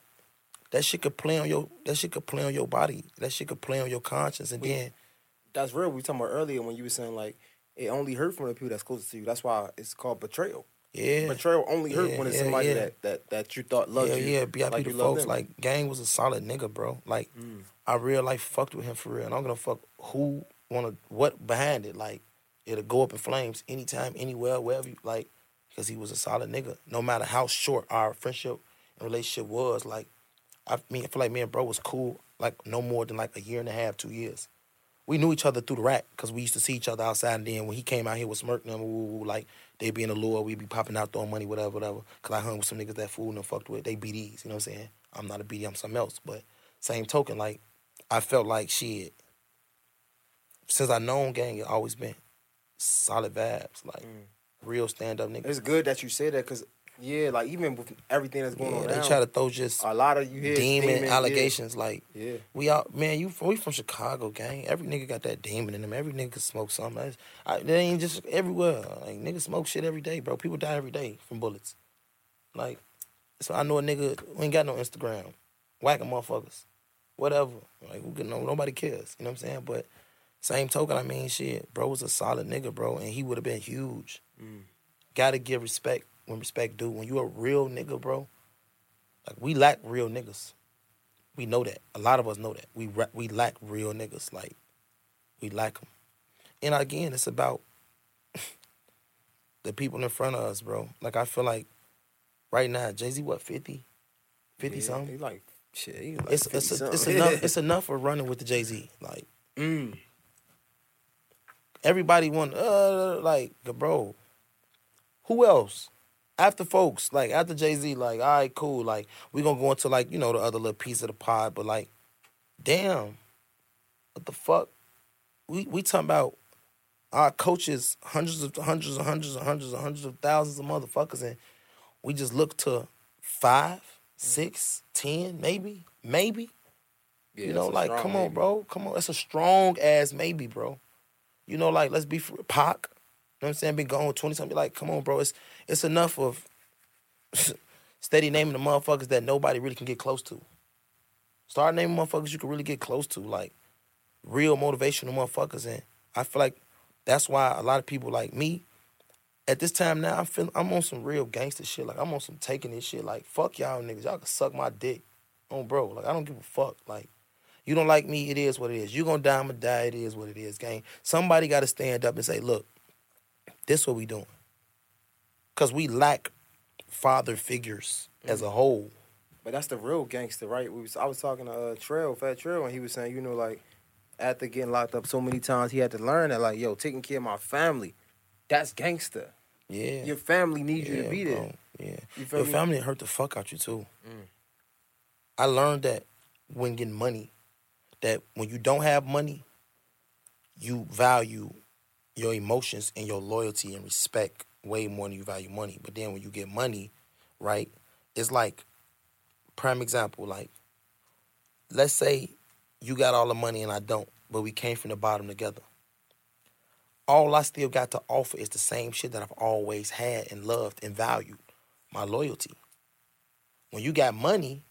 that shit could play on your that shit could play on your body. That shit could play on your conscience, and then That's real. We were talking about earlier when you were saying like it only hurt from the people that's closest to you. That's why it's called betrayal. yeah, Betrayal only hurt Yeah, when it's yeah, somebody yeah. that, that that you thought loved yeah, you. yeah. BIP like you folks like Gang was a solid nigga, bro. Like Mm. I real life fucked with him for real, and I'm gonna fuck who wanna what behind it. Like it'll go up in flames anytime, anywhere, wherever. You, like because he was a solid nigga. No matter how short our friendship and relationship was, like I mean, I feel like me and bro was cool. Like no more than like a year and a half, two years. We knew each other through the rack because we used to see each other outside. And then when he came out here with Smirk them, woo, like they be in the lure, we'd be popping out throwing money, whatever, whatever. Cause I hung with some niggas that fooled and fucked with. They BDs, you know what I'm saying? I'm not a BD, I'm something else. But same token, like I felt like shit. Since I known gang, it always been solid vibes, like mm. Real stand up niggas. It's good that you say that because yeah, like even with everything that's going Yeah, on they now, try to throw just a lot of you hear demon, demon, yeah. allegations. Like Yeah. we out, man. You from we from Chicago, gang. Every nigga got that demon in them. Every nigga can smoke something. That's, I, they ain't just everywhere. Like niggas smoke shit every day, bro. People die every day from bullets. Like, so I know a nigga who ain't got no Instagram, whacking motherfuckers, whatever. Like who get no nobody cares. You know what I'm saying? But same token, I mean, shit, bro was a solid nigga, bro, and he would have been huge. Gotta give respect when respect due. When you a real nigga, bro, like we lack real niggas. We know that. A lot of us know that. We we lack real niggas. Like we lack them. And again, it's about the people in front of us, bro. Like I feel like right now, Jay Z, what 50? 50 Yeah, something. He like shit. He like It's 50 it's, a, it's enough. It's enough for running with the Jay Z. Like Mm. Everybody want uh like bro. Who else? After folks, like after Jay Z, like, all right, cool. Like, we gonna go into like, you know, the other little piece of the pod, but like, damn, what the fuck? We we talking about our coaches, hundreds of hundreds of hundreds of hundreds of hundreds of thousands of motherfuckers, and we just look to five, six, ten, maybe, maybe. Yeah, you know, like, come on, bro. Come on. That's a strong ass maybe, bro. You know, like, let's be for Pac. You know what I'm saying? Been gone 20 something. Like, come on, bro. It's it's enough of steady naming the motherfuckers that nobody really can get close to. Start naming motherfuckers you can really get close to, like real motivational motherfuckers. And I feel like that's why a lot of people like me, at this time now, I'm feeling I'm on some real gangster shit. Like I'm on some taking this shit. Like, fuck y'all niggas. Y'all can suck my dick. On bro. Like I don't give a fuck. Like you don't like me, it is what it is. You're gonna die, I'ma die, it is what it is, gang. Somebody gotta stand up and say, look, this what we doing. Cause we lack father figures as a whole. But that's the real gangster, right? We was, I was talking to uh, Trail, Fat Trail, and he was saying, you know, like after getting locked up so many times, he had to learn that, like, yo, taking care of my family, that's gangster. Yeah. Your family needs you to be bro. there. Yeah. You Your me? family hurt the fuck out you too. Mm. I learned that when getting money, that when you don't have money, you value your emotions and your loyalty and respect way more than you value money. But then when you get money, right, it's like prime example, like let's say you got all the money and I don't, but we came from the bottom together. All I still got to offer is the same shit that I've always had and loved and valued, my loyalty. When you got money,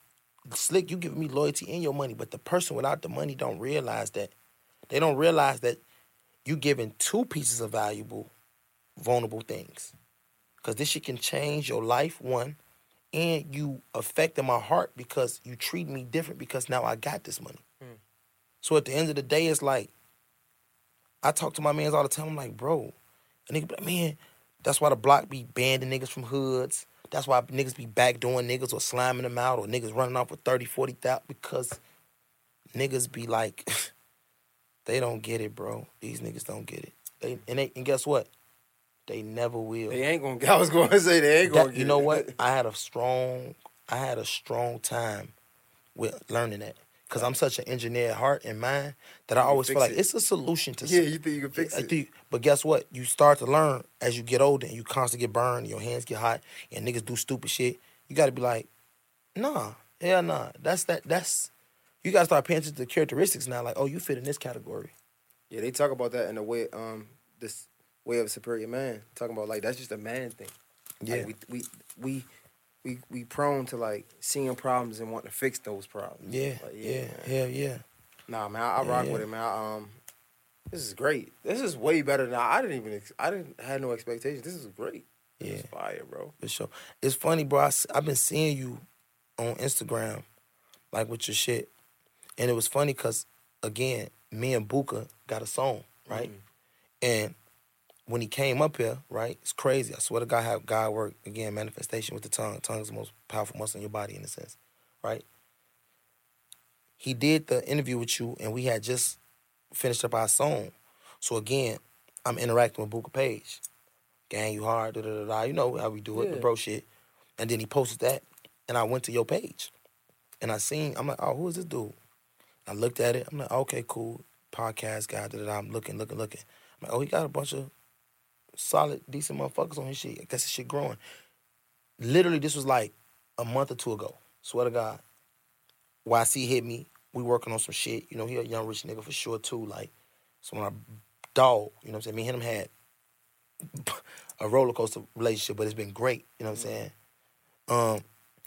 slick, you giving me loyalty and your money, but the person without the money don't realize that. They don't realize that you giving two pieces of valuable, vulnerable things. Cause this shit can change your life, one, and you affecting my heart because you treat me different because now I got this money. Hmm. So at the end of the day, it's like I talk to my mans all the time. I'm like, bro, A nigga man, that's why the block be banning niggas from hoods. That's why niggas be backdooring niggas or slamming them out or niggas running off with 30, 40,000 because niggas be like, they don't get it, bro. These niggas don't get it. They and they and guess what? They never will. They ain't gonna. I was going to say they ain't gonna. That- you know it. what? I had a strong, I had a strong time with learning that because I'm such an engineer at heart and mind that I always feel like it. it's a solution to. Yeah, some- you think you can fix I it? think- but guess what? You start to learn as you get older and you constantly get burned, your hands get hot, and niggas do stupid shit. You got to be like, nah, hell nah. That's that. That's you got to start paying attention to the characteristics now. Like, oh, you fit in this category. Yeah, they talk about that in the way um this way of a superior man. Talking about like that's just a man thing. Yeah. Like, we we we we we prone to like seeing problems and wanting to fix those problems. Yeah, Like, yeah, hell yeah. Nah, man, I, I Yeah, rock yeah. with it, man. I, um, this is great. This is way better than I, I didn't even. Ex- I didn't had no expectations. This is great. This Yeah. is fire, bro. For sure. It's funny, bro. I, I've been seeing you on Instagram, like with your shit. And it was funny because, again, me and Booka got a song, right? And when he came up here, right, it's crazy. I swear to God, how God work, again, manifestation with the tongue. Tongue is the most powerful muscle in your body, in a sense, right? He did the interview with you, and we had just finished up our song. So, again, I'm interacting with Booka Page gang you hard, da da da da. You know how we do it, the bro shit. And then he posted that, and I went to your page, and I seen. I'm like, oh, who is this dude? I looked at it. I'm like, okay, cool, podcast guy. Da da da. I'm looking, looking, looking. I'm like, oh, he got a bunch of solid, decent motherfuckers on his shit. I guess his shit growing. Literally, this was like a month or two ago. Swear to God. YC hit me. We working on some shit. You know, he a young rich nigga for sure too. Like, so when I dog, you know what I'm saying? Me and him had a roller coaster relationship, but it's been great. You know what I'm saying? Um,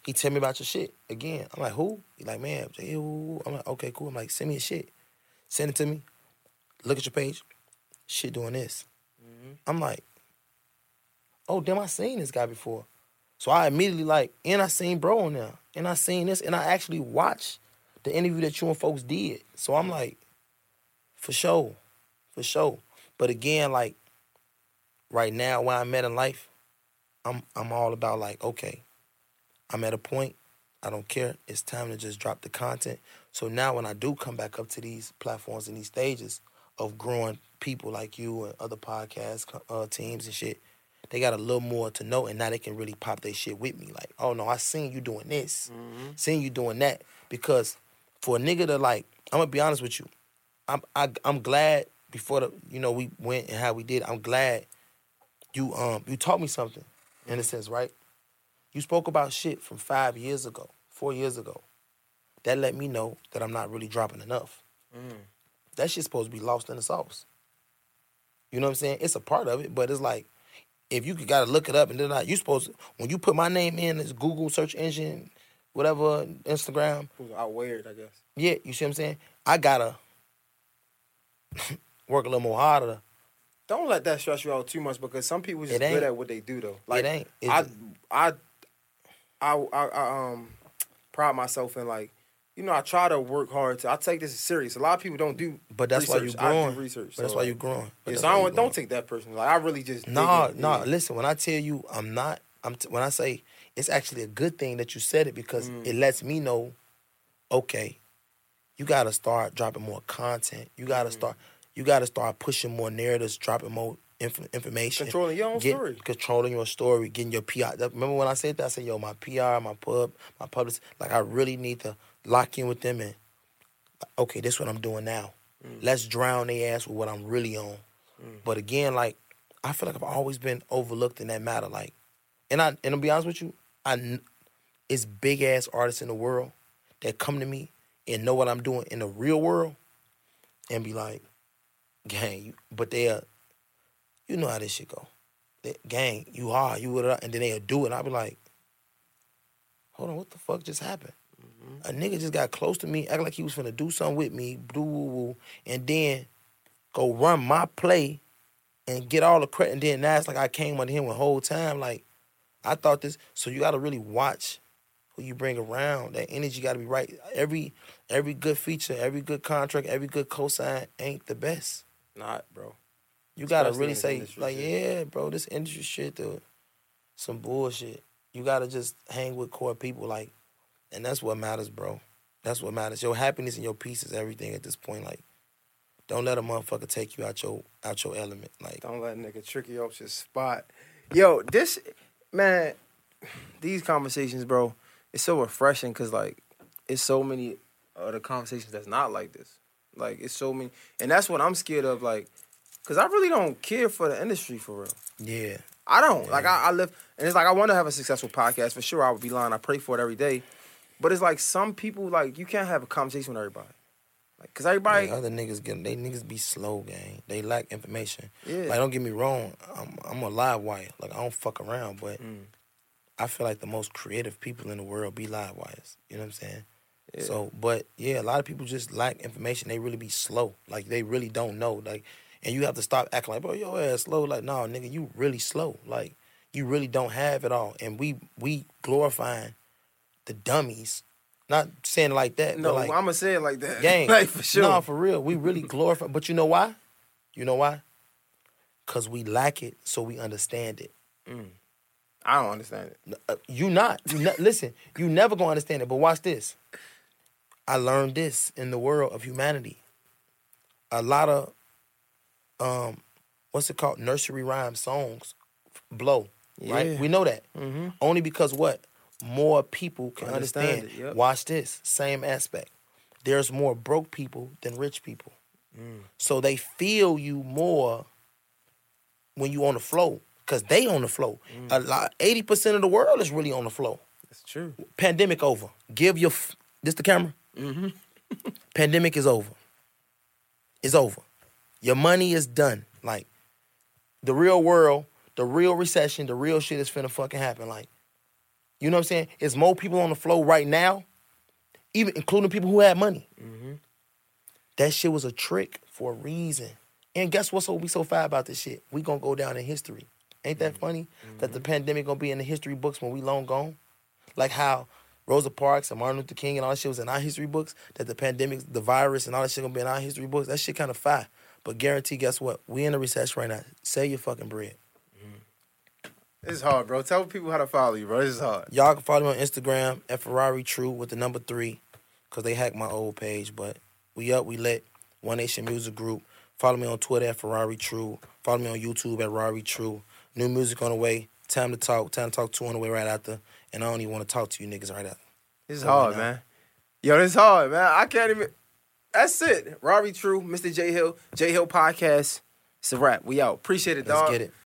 he tell me about your shit again. I'm like, who? He like, man? I'm like, okay, cool. I'm like, send me your shit. Send it to me. Look at your page. Shit doing this. Mm-hmm. I'm like, oh damn, I seen this guy before. So I immediately like, and I seen bro on there, and I seen this, and I actually watched the interview that you and folks did. So I'm like, for sure, for sure. But again, like right now where I'm at in life, I'm I'm all about like, okay, I'm at a point, I don't care. It's time to just drop the content. So now when I do come back up to these platforms and these stages of growing people like you and other podcast uh, teams and shit, they got a little more to know, and now they can really pop their shit with me. Like, oh no, I seen you doing this, seen you doing that. Because for a nigga to like, I'm gonna be honest with you, I'm I, I'm glad before the you know we went and how we did. I'm glad you um you taught me something in a sense, right? You spoke about shit from five years ago, four years ago. That let me know that I'm not really dropping enough. That shit's supposed to be lost in the sauce. You know what I'm saying? It's a part of it, but it's like if you got to look it up and then you supposed to, when you put my name in this Google search engine, whatever Instagram, It was out weird, I guess. yeah, you see what I'm saying? I gotta work a little more harder. Don't let that stress you out too much because some people just good at what they do though. Like ain't. It's I, just- I, I, I, I, um, pride myself in like, you know, I try to work hard. To, I take this serious. A lot of people don't do. But that's why you research. I growing. do research. But that's so, why like, you growing. But Yeah, so I why don't, growing. don't take that personally. Like I really just No, dig in, no. yeah. Listen, when I tell you I'm not, I'm t- when I say it's actually a good thing that you said it because Mm. it lets me know, okay, you got to start dropping more content. You Mm. got to start, you got to start pushing more narratives, dropping more inf- information, Controlling your own Get- story. controlling your story, getting your PR. Remember when I said that? I said, yo, my PR, my pub, my publicist, like I really need to lock in with them and okay, this is what I'm doing now. Mm. Let's drown their ass with what I'm really on. But again, like I feel like I've always been overlooked in that matter. Like, and I and to be honest with you, I it's big ass artists in the world that come to me and know what I'm doing in the real world, and be like, gang, you, but they are, you know how this shit go. They, gang, you are, you would, and then they'll do it. I'll be like, hold on, what the fuck just happened? A nigga just got close to me, act like he was finna do something with me, do woo woo, and then go run my play and get all the credit. And then now it's like I came on him the whole time. Like I thought this. So you got to really watch who you bring around. That energy got to be right. Every every good feature, every good contract, every good cosign ain't the best. Not, bro. You gotta Especially really say like, shit. yeah, bro, this industry shit, dude, some bullshit. You gotta just hang with core people, like, and that's what matters, bro. That's what matters. Your happiness and your peace is everything at this point. Like, don't let a motherfucker take you out your out your element. Like, Don't let a nigga trick you off your spot. Yo, this man, these conversations, bro, it's so refreshing because like it's so many other conversations that's not like this. Like it's so many, and that's what I'm scared of. Like, cause I really don't care for the industry for real. yeah, I don't like. I, I live, and it's like I want to have a successful podcast for sure. I would be lying. I pray for it every day, but it's like some people like you can't have a conversation with everybody. Like, cause everybody, Like, other niggas get they niggas be slow, gang. They lack information. yeah, Like, don't get me wrong, I'm I'm a live wire. Like, I don't fuck around, but Mm. I feel like the most creative people in the world be live wires. You know what I'm saying? yeah. So, but yeah, a lot of people just lack information. They really be slow. Like they really don't know. Like, and you have to stop acting like, bro, your ass slow. Like, no, nigga, you really slow. Like, you really don't have it all. And we we glorifying the dummies. Not saying like that. no, like, I'm gonna say it like that. gang, like for sure. No, for real. We really glorify. But you know why? You know why? Cause we lack it, so we understand it. I don't understand it. Uh, you not. You ne- listen. You never gonna understand it. But watch this. I learned this in the world of humanity. A lot of um, what's it called? Nursery rhyme songs blow. Right. We know that Mm-hmm. only because what more people can Understand understand. yep. Watch this. Same aspect. There's more broke people than rich people. Mm. So they feel you more when you on the flow because they on the flow. Mm. A lot, eighty percent of the world is really on the flow. That's true. Pandemic over. Give your f- this the camera. Mm-hmm. Pandemic is over. It's over. Your money is done. Like the real world, the real recession, the real shit is finna fucking happen. Like, you know what I'm saying? It's more people on the flow right now, even including people who had money. Mm-hmm. That shit was a trick for a reason. And guess what's what we so fire about this shit? We gonna go down in history. Ain't that funny? That the pandemic gonna be in the history books when we long gone? Like how Rosa Parks and Martin Luther King and all that shit was in our history books, that the pandemic, the virus and all that shit gonna be in our history books. That shit kind of fat. But guarantee, guess what? We in a recession right now. Save your fucking bread. It's hard, bro. Tell people how to follow you, bro. This is hard. Y'all can follow me on Instagram at Ferrari True with the number three, cause they hacked my old page. But we up, we lit. One Nation Music Group. Follow me on Twitter at Ferrari True. Follow me on YouTube at Ferrari True. New music on the way. Time to talk. Time to talk two on the way right after. And I don't even want to talk to you niggas right after. This is Oh, hard, man. Yo, this is hard, man. I can't even. That's it. Robbie True, Mr. Jay Hill, Jay Hill Podcast. It's a wrap. We out. Appreciate it, dog. Let's get it.